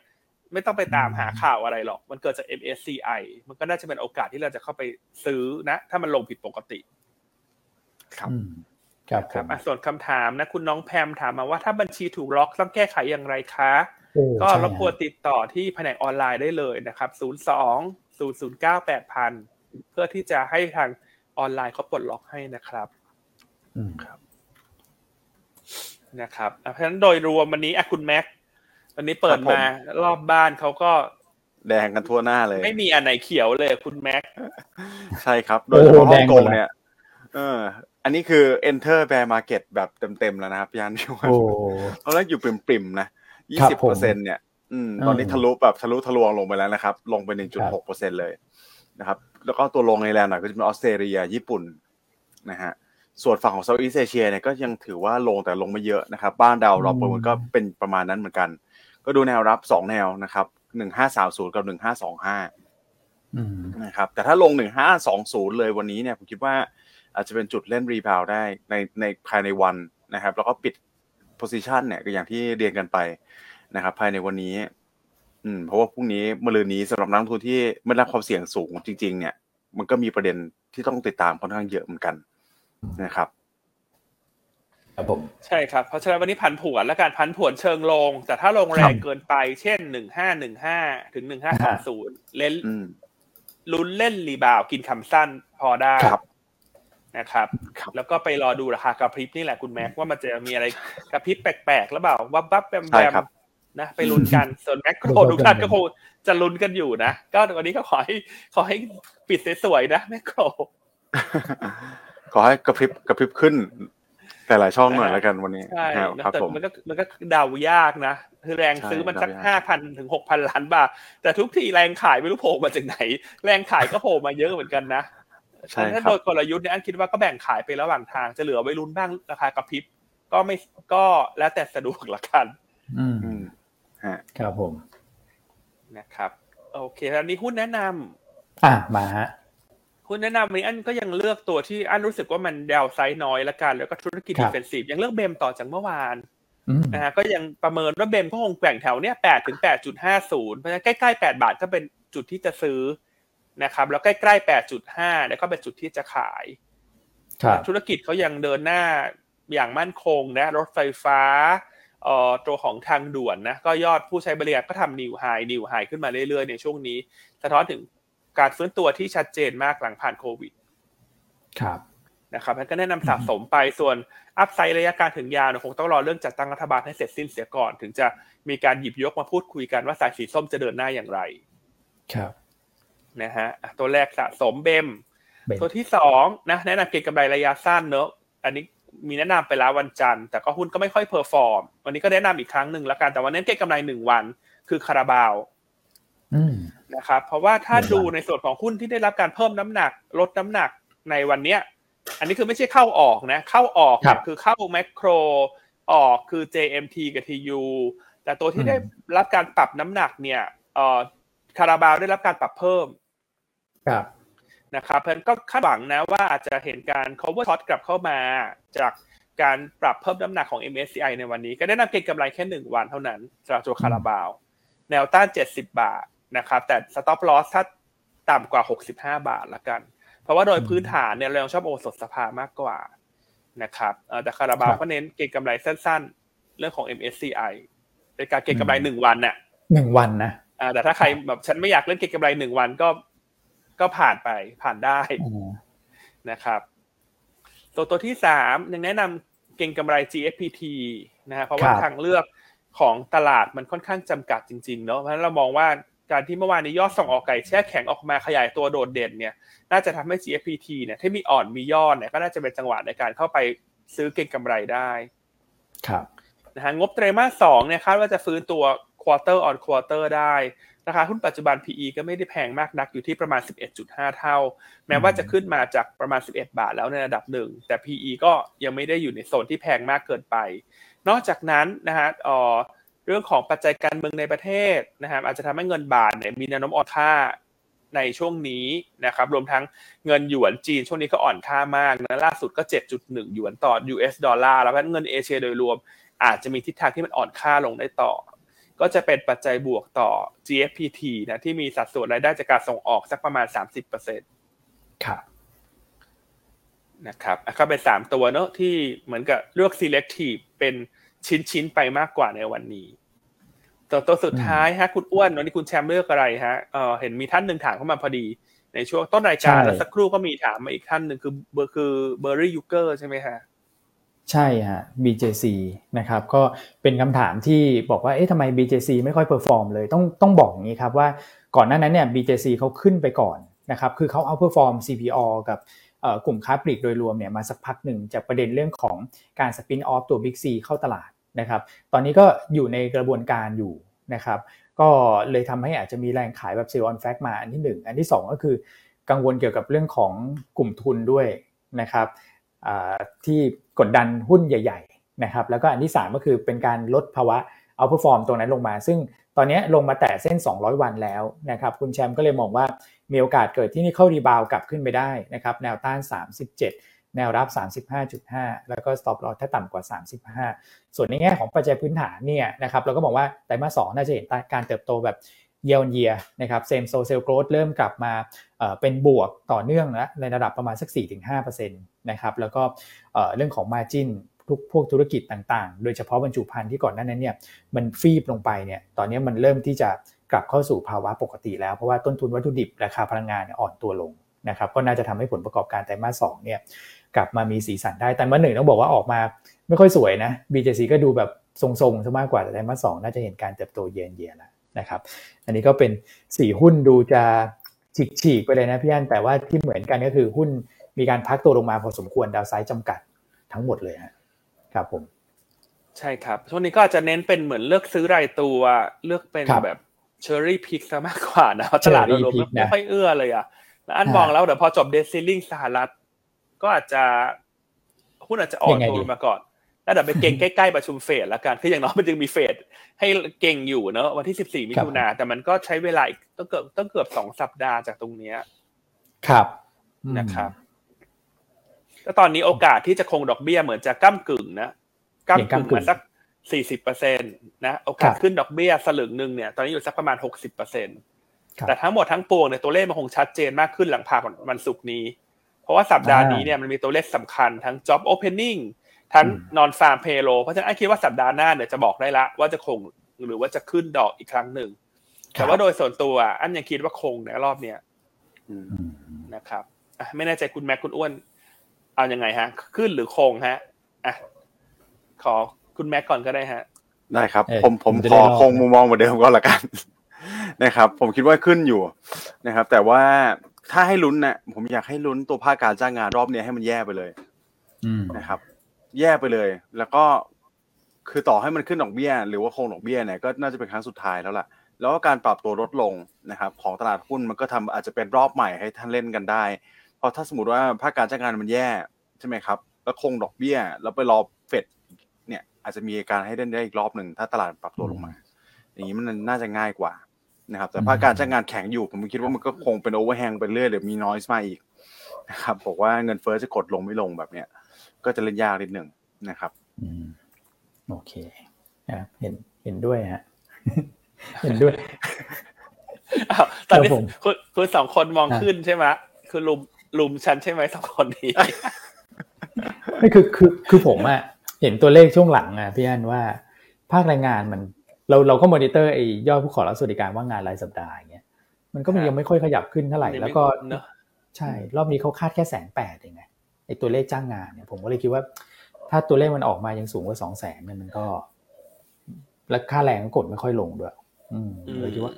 ไม่ต้องไปตามหาข่าวอะไรหรอก มันเกิดจาก MSCI มันก็น่าจะเป็นโอกาสที่เราจะเข้าไปซื้อนะ ถ้ามันลงผิดปกติ ครับครับครับส่วนคำถามนะ คุณน้องแพมถามมาว่าถ้าบัญชีถูกล็อกต้องแก้ไขอย่างไรคะ ก็รบกวนติดต่อที่แผนกออนไลน์ได้เลยนะครับ 02 009 8000เพื่อที่จะให้ทางออนไลน์เขาปลดล็อกให้นะครับ อืมครับ นะครับเพราะฉะนั้นโดยรวมวันนี้อะคุณแม็กวันนี้เปิดมารอบบ้านเราก็แดงกันทั่วหน้าเลย ไม่มีอันไหนเขียวเลยคุณแม็กใช่ครับ โดยเฉพาะฮ่องกงเนี่ย เออ อันนี้คือ enter bear market แบบเต็มๆแล้วนะครับพี่อันพี่วันตอนแรกอยู่ปริ่มๆนะ ยี่สิบเปอร์เซ็นเนี่ยอืมตอนนี้ทะลุแบบทะลุทะลวงลงไปแล้วนะครับ ลงไปหนึ่งจุดหกเปอร์เซ็นเลยนะครับ แล้วก็ตัวลงในแลนด์หน่อยก็จะเป็นออสเตรเลียญี่ปุ่นนะฮะส่วนฝั่งของ Southeast Asia เนี่ยก็ยังถือว่าลงแต่ลงไม่เยอะนะครับ บ้านดาวเราประเมินก็เป็นประมาณนั้นเหมือนกัน ก็ดูแนวรับสองแนวนะครับหนึ่งห้าสามศูนย์กับหนึ่งห้าสองห้านะครับ แต่ถ้าลงหนึ่งห้าสองศูนย์เลยวันนี้เนี่ยผมคิดว่าอาจจะเป็นจุดเล่นรีบาวได้ในในภายในวันนะครับ แล้วก็ปิด โพซิชันเนี่ยก็อย่างที่เรียนกันไปนะครับ ภายในวันนี้ อืม เพราะว่าพรุ่งนี้มะรืนนี้สำหรับนักทุนที่ไม่รับความเสี่ยงสูงจริง ๆ เนี่ย มันก็มีประเด็นที่ต้องติดตามค่อนข้างเยอะเหมือนกันนะครับครับผมใช่ครับ เพราะฉะนั้นวันนี้พันผวนและการพันผวนเชิงลง แต่ถ้าลงแรงเกินไป เช่นหนึ่งห้าหนึ่งห้าถึงหนึ่งห้าสามศูนย์เล่นลุ้นเล่นรีบาวกินคำสั้นพอได้ นะครับ แล้วก็ไปรอดูราคากระพริบนี่แหละคุณแม็กว่ามันจะมีอะไรกระพริบแปลกๆหรือเปล่าวับวับแบมแบมนะไปลุ้นกันส่วนแมคโครทุกท่านก็คงจะลุ้นกันอยู่นะ ก็วันนี้ก็ขอให้ขอให้ปิดสวยๆนะแมคโครขอให้กระพริบกระพริบขึ้น แต่หลายช่องหน่อยแล้วกันวันนี้ใช่ครับผมมันก็มันก็เดายากนะคือแรงซื้อมันสักห้าพันถึงหกพันล้านบาท แต่ทุกทีแรงขายไม่รู้โผล่มาจากไหน แรงขายก็โผล่มาเยอะเหมือนกันนะ ใช่ถ้าโดยกลยุทธ์เนี่ยอันคิดว่าก็แบ่งขายไประหว่างทางจะเหลือไว้ลุ้นบ้างราคากระพริบก็ไม่ก็แล้วแต่สะดวกละกัน อืมครับผมนะครับ โอเคแล้วนี้หุ้นแนะนำอะมาฮะหุ้นแนะนำนี้อันก็ยังเลือกตัวที่อันรู้สึกว่ามันดาวไซน์น้อยละกัน แล้วก็ธุรกิจดิเฟนซีฟยังเลือกเบมต่อจากเมื่อวานนะฮะก็ยังประเมินว่าเบมก็คงแกว่งแถวเนี้ยแปดถึงแปดจุดห้าศูนย์เพราะฉะนั้นใกล้ๆแปดบาทก็เป็นจุดที่จะซื้อ นะครับแล้วใกล้ๆแปดจุดห้าแล้วก็เป็นจุดที่จะขายธุรกิจเขายังเดินหน้าอย่างมั่นคงนะรถไฟฟ้าเอ่อตัวของทางด่วนนะก็ยอดผู้ใช้บริการก็ทำนิวไฮnew high ขึ้นมาเรื่อยๆ ในช่วงนี้ สะท้อนถึงการฟื้นตัวที่ชัดเจนมากหลังผ่านโควิด ครับนะครับก็แนะนำสะสมไปส่วน upside ระยะกลางถึงยาวคงต้องรอเรื่องจัดตั้งรัฐบาลให้เสร็จสิ้นเสียก่อน ถึงจะมีการหยิบยกมาพูดคุยกันว่าสายสีส้มจะเดินหน้าอย่างไร ครับ นะฮะตัวแรกสะสมเบม ตัวที่สองนะแนะนำเก็งกำไรระยะสั้นเนอะอันนี้มีแนะนำไปแล้ววันจันทร์แต่ก็หุ้นก็ไม่ค่อย perform วันนี้ก็แนะนำอีกครั้งหนึ่งแล้วกัน แต่วันนี้เก็งกำไรหนึ่งวัน คือคาราบาวนะครับเพราะว่าถ้าดูในส่วนของหุ้นที่ได้รับการเพิ่มน้ำหนัก ลดน้ำหนักในวันเนี้ย อันนี้คือไม่ใช่เข้าออกนะ เข้าออกคือเข้าแมคโครออกคือ JMT กับ TU แต่ตัวที่ได้รับการปรับน้ำหนักเนี่ยเอ่อคาราบาวได้รับการปรับเพิ่ม ครับนะครับเพื่อนก็คาดหวังนะว่าอาจจะเห็นการ cover short กลับเข้ามาจากการปรับเพิ่มน้ำหนักของ MSCI ในวันนี้ ก็ได้นำเก็งกำไรแค่หนึ่งวันเท่านั้นสำหรับตัวคาราบาว แนวต้าน 70 บาทนะครับ แต่ stop loss ถ้าต่ำกว่า 65 บาทละกัน เพราะว่าโดยพื้นฐานเนี่ยเราชอบโอสถสภามากกว่านะครับแต่คาราบาวก็เน้นเก็งกำไรสั้นๆ เรื่องของ MSCI เป็นการเก็งกำไรหนึ่งวันเนี่ยหนึ่งวันนะแต่ถ้าใครแบบฉันไม่อยากเล่นเก็งกำไรหนึ่งวันก็ ก็ผ่านไปผ่านได้นะครับ ตัวตัวที่สามยังแนะนำเก่งกำไร GFPT นะฮะเพราะว่าทางเลือกของตลาดมันค่อนข้างจำกัดจริงๆเนาะเพราะฉะนั้นเรามองว่าการที่เมื่อวานนี้ยอดส่งออกไก่แช่แข็งออกมาขยายตัวโดดเด่นเนี่ย น่าจะทำให้ GFPT เนี่ยที่มีอ่อนมียอดเนี่ยก็น่าจะเป็นจังหวะในการเข้าไปซื้อเก่งกำไรได้ ครับนะฮะงบไตรมาสสองเนี่ยคาดว่าจะฟื้นตัว quarter on quarter ได้ ราคาหุ้นปัจจุบัน PE ก็ไม่ได้แพงมากนักอยู่ที่ประมาณ 11.5 เท่า แม้ว่าจะขึ้นมาจากประมาณ 11 บาทแล้วในระดับหนึ่ง แต่ PE ก็ยังไม่ได้อยู่ในโซนที่แพงมากเกินไป นอกจากนั้นนะฮะเรื่องของปัจจัยการเมืองในประเทศนะครับอาจจะทำให้เงินบาทเนี่ยมีแนวโน้มอ่อนค่าในช่วงนี้นะครับรวมทั้งเงินหยวนจีนช่วงนี้ก็อ่อนค่ามากนะล่าสุดก็ 7.1 หยวนต่อ US ดอลลาร์แล้วเงินเอเชียโดยรวมอาจจะมีทิศทางที่มันอ่อนค่าลงได้ต่อ ก็จะเป็นปัจจัยบวกต่อ GFPT นะที่มีสัดส่วนรายได้จากการส่งออกสักประมาณ 30%ครับนะครับก็เป็นสามตัวเนอะที่เหมือนกับเลือก selective เป็นชิ้นๆไปมากกว่าในวันนี้ตัวตัวสุดท้ายฮะคุณอ้วนวันนี้คุณแชมป์เลือกอะไรฮะเออเห็นมีท่านหนึ่งถามเข้ามาพอดี ในช่วงต้นรายการแล้วสักครู่ก็มีถามมาอีกท่านหนึ่งคือเบอร์คือเบอร์รี่ยูเกอร์ใช่ไหมฮะ ใช่ฮะ BJC นะครับก็เป็นคำถามที่บอกว่าเอ๊ะทำไม BJC ไม่ค่อย perform เลยต้องต้องบอกอย่างนี้ครับว่าก่อนหน้านั้นเนี่ย BJC เขาขึ้นไปก่อนนะครับคือเขา outperform CPALL กับกลุ่มค้าปลีกโดยรวมเนี่ยมาสักพักหนึ่งจากประเด็นเรื่องของการ spin off ตัว Big C เข้าตลาดนะครับตอนนี้ก็อยู่ในกระบวนการอยู่นะครับก็เลยทำให้อาจจะมีแรงขายแบบ sell on fact มาอันที่ 1 อันที่ 2 ก็คือกังวลเกี่ยวกับเรื่องของกลุ่มทุนด้วยนะครับ ที่กดดันหุ้นใหญ่ๆนะครับแล้วก็อันที่ 3 ก็คือเป็นการลดภาวะ outperform ตรงนั้นลงมา ซึ่งตอนนี้ลงมาแตะเส้น 200 วันแล้วนะครับคุณแชมป์ก็เลยมองว่ามีโอกาส technical rebound กลับขึ้นไปได้นะครับแนวต้าน 37 แนวรับ 35.5 แล้วก็ stop loss ถ้าต่ำกว่า 35 ส่วนในแง่ของปัจจัยพื้นฐานเนี่ยนะครับเราก็บอกว่าไตรมาส2น่าจะเห็นการเติบโตแบบ เยียร์เยียนะครับ same store sales growth เริ่มกลับมาเป็นบวกต่อเนื่องแล้วในระดับประมาณสัก 4-5%นะครับแล้วก็เรื่องของ Margin ทุกพวกธุรกิจต่างๆ โดยเฉพาะบรรจุภัณฑ์ที่ก่อนหน้านั้นเนี่ยมันฟีบลงไปเนี่ยตอนนี้มันเริ่มที่จะกลับเข้าสู่ภาวะปกติแล้วเพราะว่าต้นทุนวัตถุดิบราคาพลังงานอ่อนตัวลงนะครับก็น่าจะทำให้ผลประกอบการไตรมาสสองเนี่ยกลับมามีสีสันได้ แต่มื่อหนึ่งต้องบอกว่าออกมาไม่ค่อยสวยนะ BJC ก็ดูแบบทรงๆซะมากกว่าแต่ไตรมาสสองน่าจะเห็นการเติบโตเย็นเยียแล้ว นะครับ อันนี้ก็เป็นสี่หุ้นดูจะฉีกๆไปเลยนะพี่อันแต่ว่าที่เหมือนกันก็คือหุ้นมีการพักตัวลงมาพอสมควรดาวไซด์จำกัดทั้งหมดเลยฮะครับผม ใช่ครับ ช่วงนี้ก็อาจจะเน้นเป็นเหมือนเลือกซื้อรายตัวเลือกเป็นแบบเชอร์รี่พิกซะมากกว่านะตลาดรวมไม่ค่อยเอื้อเลยอะแล้วอันมองแล้วเดี๋ยวพอจบเดซิลลิงสหรัฐ ก็อาจจะหุ้นอาจจะอ่อนตัวมาก่อน แล้วเดี๋ยวไปเก่งใกล้ๆประชุมเฟดแล้วกันคืออย่างน้อยมันจึงมีเฟดให้เก่งอยู่เนอะวันที่สิบสี่มิถุนาแต่มันก็ใช้เวลาอีกต้องเกือบต้องเกือบสองสัปดาห์จากตรงเนี้ยครับนะครับแล้วตอนนี้โอกาสที่จะคงดอกเบี้ยเหมือนจะก้ากึ่งนะก้ากึ่งมาสักสี่สิบเปอร์เซ็นตนะโอกาสขึ้นดอกเบี้ยสลึงหนึ่งเนี่ยตอนนี้อยู่สักประมาณหกสิบเปอร์เซ็นตแต่ทั้งหมดทั้งปวงเนี่ยตัวเลขมันคงชัดเจนมากขึ้นหลังผ่านวันศุกร์นี้ เพราะว่าสัปดาห์นี้เนี่ยมันมีตัวเลขสำคัญทั้ง job opening ทั้ง non farm payroll เพราะฉะนั้นไอ้คิดว่าสัปดาห์หน้าเนี่ยจะบอกได้ละว่าจะคงหรือว่าจะขึ้นดอกอีกครั้งหนึ่ง แต่ว่าโดยส่วนตัวอันยังคิดว่าคงในรอบเนี้ยนะครับไม่แน่ใจคุณแม็กคุณอ้วน เอาอยัางไงฮะ ขึ้นหรือคงฮะอะขอคุณแม็กก่อนก็ได้ฮะ ได้ครับ ผมผมขอคงมุมมองเหมือนเดิมก็แล้วกันนะครับ ผมคิดว่าขึ้นอยู่นะครับ แต่ว่าถ้าให้ลุ้นนะผมอยากให้ลุ้นตัวภาคการจ้างงานรอบนี้ให้มันแย่ไปเลยนะครับ แย่ไปเลย แล้วก็คือต่อให้มันขึ้นดอกเบี้ย หรือว่าคงดอกเบี้ยเนี่ยก็น่าจะเป็นครั้งสุดท้ายแล้วล่ะ แล้วก็การปรับตัวลดลงนะครับของตลาดหุ้นมันก็ทำอาจจะเป็นรอบใหม่ให้ท่านเล่นกันได้ เพราะถ้าสมมติว่าภาคการจ้างงานมันแย่ใช่ไหมครับ แล้วคงดอกเบี้ย แล้วไปรอเฟดเนี่ยอาจจะมีการให้เล่นได้อีกรอบหนึ่งถ้าตลาดปรับตัวลงมา อย่างนี้มันน่าจะง่ายกว่านะครับ แต่ภาคการจ้างงานแข็งอยู่ ผมคิดว่ามันก็คงเป็นโอเวอร์แฮงไปเรื่อยหรือมีน้อยมาอีกนะครับบอกว่าเงินเฟ้อจะกดลงไม่ลงแบบเนี้ย ก็จะเล่นยากนิดหนึ่งนะครับโอเคเห็นเห็นด้วยฮะเห็นด้วยตอนนี้คุณคุณสองคนมองขึ้นใช่ไหมคือลุมลุมฉันใช่ไหมสองคนนี้ไม่คือคือคือผมอะเห็นตัวเลขช่วงหลังอะพี่อันว่าภาคแรงงานมัน เราเราก็มอนิเตอร์ไอ้ยอดผู้ขอรับสวัสดิการว่างงานรายสัปดาห์อย่างเงี้ยมันก็ยังไม่ค่อยขยับขึ้นเท่าไหร่แล้วก็ใช่ รอบนี้เขาคาดแค่แสนแปดเองไง ไอ้ตัวเลขจ้างงานเนี่ยผมก็เลยคิดว่า ถ้าตัวเลขมันออกมายังสูงกว่าสองแสนเนี่ยมันก็แล้วค่าแรงก็กดไม่ค่อยลงด้วย อืมเลยคิดว่า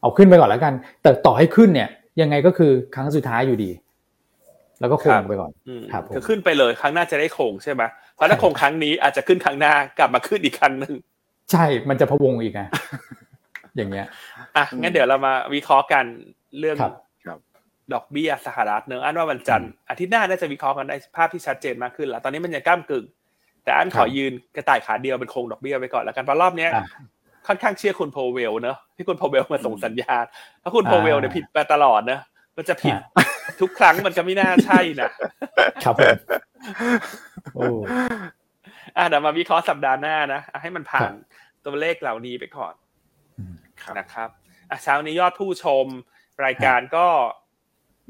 เอาขึ้นไปก่อนแล้วกัน แต่ต่อให้ขึ้นเนี่ย ยังไงก็คือครั้งสุดท้ายอยู่ดี แล้วก็คงไปก่อนครับคือขึ้นไปเลยครั้งหน้าจะได้คงใช่ไหมเพราะถ้าคงครั้งนี้อาจจะขึ้นครั้งหน้ากลับมาขึ้นอีกครั้งหนึ่งใช่ มันจะพวงอีกไงอย่างเงี้ย อะงั้นเดี๋ยวเรามาวิเคราะห์กันเรื่องครับครับ ดอกเบี้ยสหรัฐเนอะอันว่าวันจันทร์อาทิตย์หน้าน่าจะวิเคราะห์กันได้ภาพที่ชัดเจนมากขึ้นแล้วตอนนี้มันยังก้ามกึ่ง แต่อันขอยืนกระต่ายขาเดียวเป็นโครงดอกเบี้ยไปก่อนแล้วกันเพราะรอบเนี้ยอะค่อนข้างเชื่อคุณโพเวลเนอะที่คุณโพเวลมาส่งสัญญาณถ้าคุณอ่าโพเวลเนี่ยผิดมาตลอดนะมันจะผิดทุกครั้งมันก็ไม่น่าใช่นะครับผมโอ้อะเดี๋ยวมาวิเคราะห์สัปดาห์หน้านะอะให้มันผ่าครันบตัวเลขเหล่านี้ไปก่อนครับนะครับอะเช้านี้ยอดผู้ชมรายการก็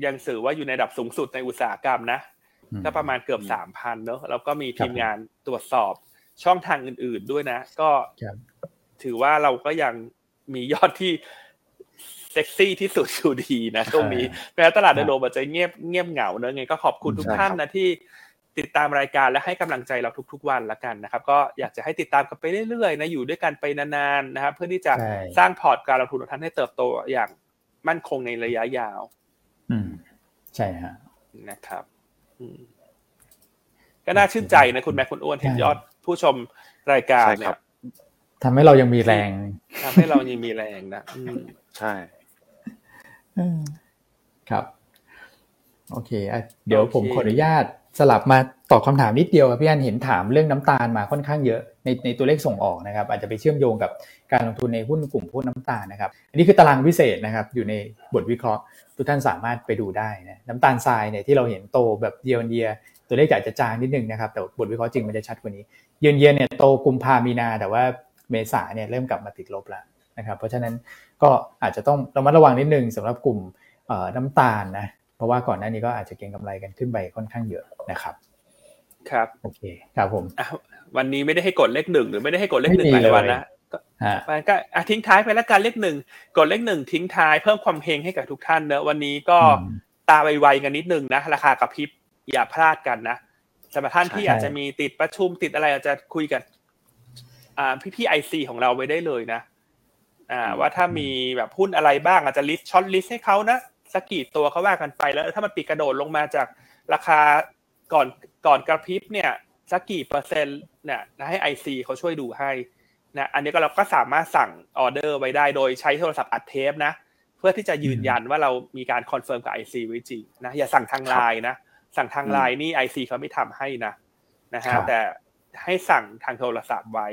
ยังสื่อว่าอยู่ในระดับสูงสุดในอุตสาหกรรมนะอืมก็ประมาณเกือบสามพันเนอะแล้วก็มีทีมครับงานตรวจสอบช่องทางอื่น ๆด้วยนะ ก็ครับถือว่าเราก็ยังมียอดที่เซ็กซี่ที่สุดอยู่ดีนะช่วงนี้แม้ตลาดโดยรวมอาจจะเงียบเงียบเหงาเนอะไงก็ขอบคุณทุกใช่ท่านครับนะที่ติดตามรายการและให้กำลังใจเราทุก ๆ วันละกันนะครับ ก็อยากจะให้ติดตามกันไปเรื่อยๆนะอยู่ด้วยกันไปนานๆนะครับ เพื่อที่จะใช่สร้างพอร์ตการลงทุนของท่านให้เติบโตอย่างมั่นคงในระยะยาว อืม ใช่ฮะนะครับอืมก็น่าชื่นใจนะคุณแม่คุณอ้วนเห็นใช่ยอดผู้ชมรายการใช่เนี่ครัยบทำให้เรายังมีแรงทำให้เรายังมีแรงนะอืมใช่ครับ โอเคอะเดี๋ยวผมขออนุญาตสลับมาตอบคำถามนิดเดียวครับพี่อันเห็นถามเรื่องน้ำตาลมาค่อนข้างเยอะในในตัวเลขส่งออกนะครับ อาจจะไปเชื่อมโยงกับการลงทุนในหุ้นกลุ่มพวกน้ำตาลนะครับ อันนี้คือตารางพิเศษนะครับ อยู่ในบทวิเคราะห์ ทุกท่านสามารถไปดูได้นะน้ำตาลทรายเนี่ยที่เราเห็นโตแบบเยียร์เยียตัวเลขอาจจะจางนิดนึงนะครับแต่บทวิเคราะห์จริงมันจะชัดกว่านี้เยียร์เยียเนี่ยโตกุมภามีนา แต่ว่าเมษาเนี่ยเริ่มกลับมาติดลบแล้วนะครับเพราะฉะนั้นก็อาจจะต้องระมัดระวังนิดนึงสำหรับกลุ่มเอ่อน้ำตาลนะเพราะว่าก่อนหน้านี้ก็อาจจะเก็งกำไรกันขึ้นไปค่อนข้างเยอะนะครับครับโอเคครับผมอะวันนี้ไม่ได้ให้กดเลขหนึ่งหรือไม่ได้ให้กดเลขหนึ่งหไม่ลามียวันเลยนะก็ฮะ มันก็อะทิ้งท้ายไปแล้วกันเลขหนึ่งกดเลขหนึ่งทิ้งท้ายเพิ่มความเฮงให้กับทุกท่านเนอะวันนี้ก็อืมตาไวๆกันนิดนึงนะ ราคากระพริบอย่าพลาดกันนะสำหรับท่านที่ใช่อาจจะมีติดประชุมติดอะไรอาจจะคุยกับอ่าพี่ๆ IC ของเราไว้ได้เลยนะอ่าว่าถ้ามีแบบหุ้นอะไรบ้างอาจจะ list short list ให้เขานะสักกี่ตัวเขาว่ากันไปแล้วถ้ามันปิดกระโดดลงมาจากราคาก่อนก่อนกระพริบเนี่ยสักกี่เปอร์เซ็นต์เนี่ยนะให้ IC เขาช่วยดูให้ นะอันนี้ก็เราก็สามารถสั่งออเดอร์ไว้ได้โดยใช้โทรศัพท์อัดเทปนะ เพื่อที่จะยืนยันว่าเรามีการ confirm กับ IC ไว้จริงนะอย่าสั่งทางไลน์นะสั่งทางไลน์นี่ IC เขาไม่ทำให้นะนะครัฮะบแต่ให้สั่งทางโทรศัพท์ไว้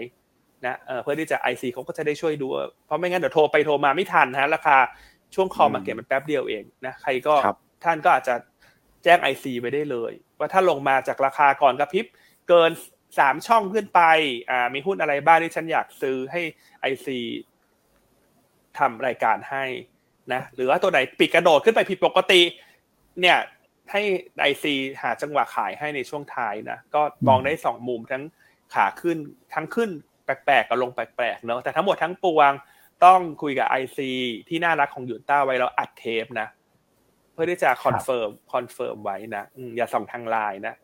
นะเออเพื่อที่จะ IC เขาก็จะได้ช่วยดู เพราะไม่งั้นเดี๋ยวโทรไปโทรมาไม่ทันฮะราคาช่วง call market มันแป๊บเดียวเองนะใครก็ครับท่านก็อาจจะแจ้ง IC ไปได้เลย ว่าถ้าลงมาจากราคาก่อนกระพริบเกิน สามช่องขึ้นไป อ่า มีหุ้นอะไรบ้างที่ฉันอยากซื้อให้IC ทำรายการให้นะหรือว่าตัวไหนปิดกระโดดขึ้นไปผิดปกติ เนี่ยให้ IC หาจังหวะขายให้ในช่วงท้ายนะก็มองได้สองมุมทั้งขาขึ้นทั้งขึ้นแปลกๆกับลงแปลกๆเนอะแต่ทั้งหมดทั้งปวงต้องคุยกับ IC ที่น่ารักของหยวนต้าไว้แล้วอัดเทปนะ เพื่อที่จะ confirm confirm ไว้นะอืมอย่าสั่งทางไลน์นะ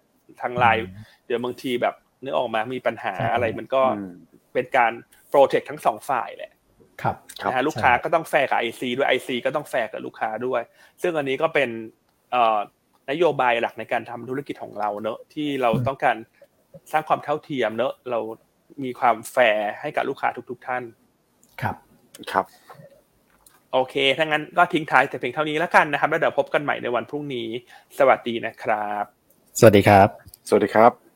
ทางไลน์เดี๋ยวบางทีแบบ นึกออกมามีปัญหาใช่อะไรมันก็อืมเป็นการ protect ทั้งสองฝ่ายแหละครับครับนะฮะลูกค้าก็ต้องแฟร์กับ IC ด้วย IC ก็ต้องแฟร์กับลูกค้าด้วย ซึ่งอันนี้ก็เป็นเอ่อนโยบายหลักในการทำธุรกิจของเราเนอะที่เราอืมต้องการสร้างความเท่าเทียมเนอะเรามีความแฟร์ให้กับลูกค้าทุก ๆ ท่าน ครับ ครับ โอเค ถ้างั้นก็ทิ้งท้ายแต่เพียงเท่านี้แล้วกันนะครับ แล้วเดี๋ยวพบกันใหม่ในวันพรุ่งนี้ สวัสดีนะครับ สวัสดีครับ สวัสดีครับ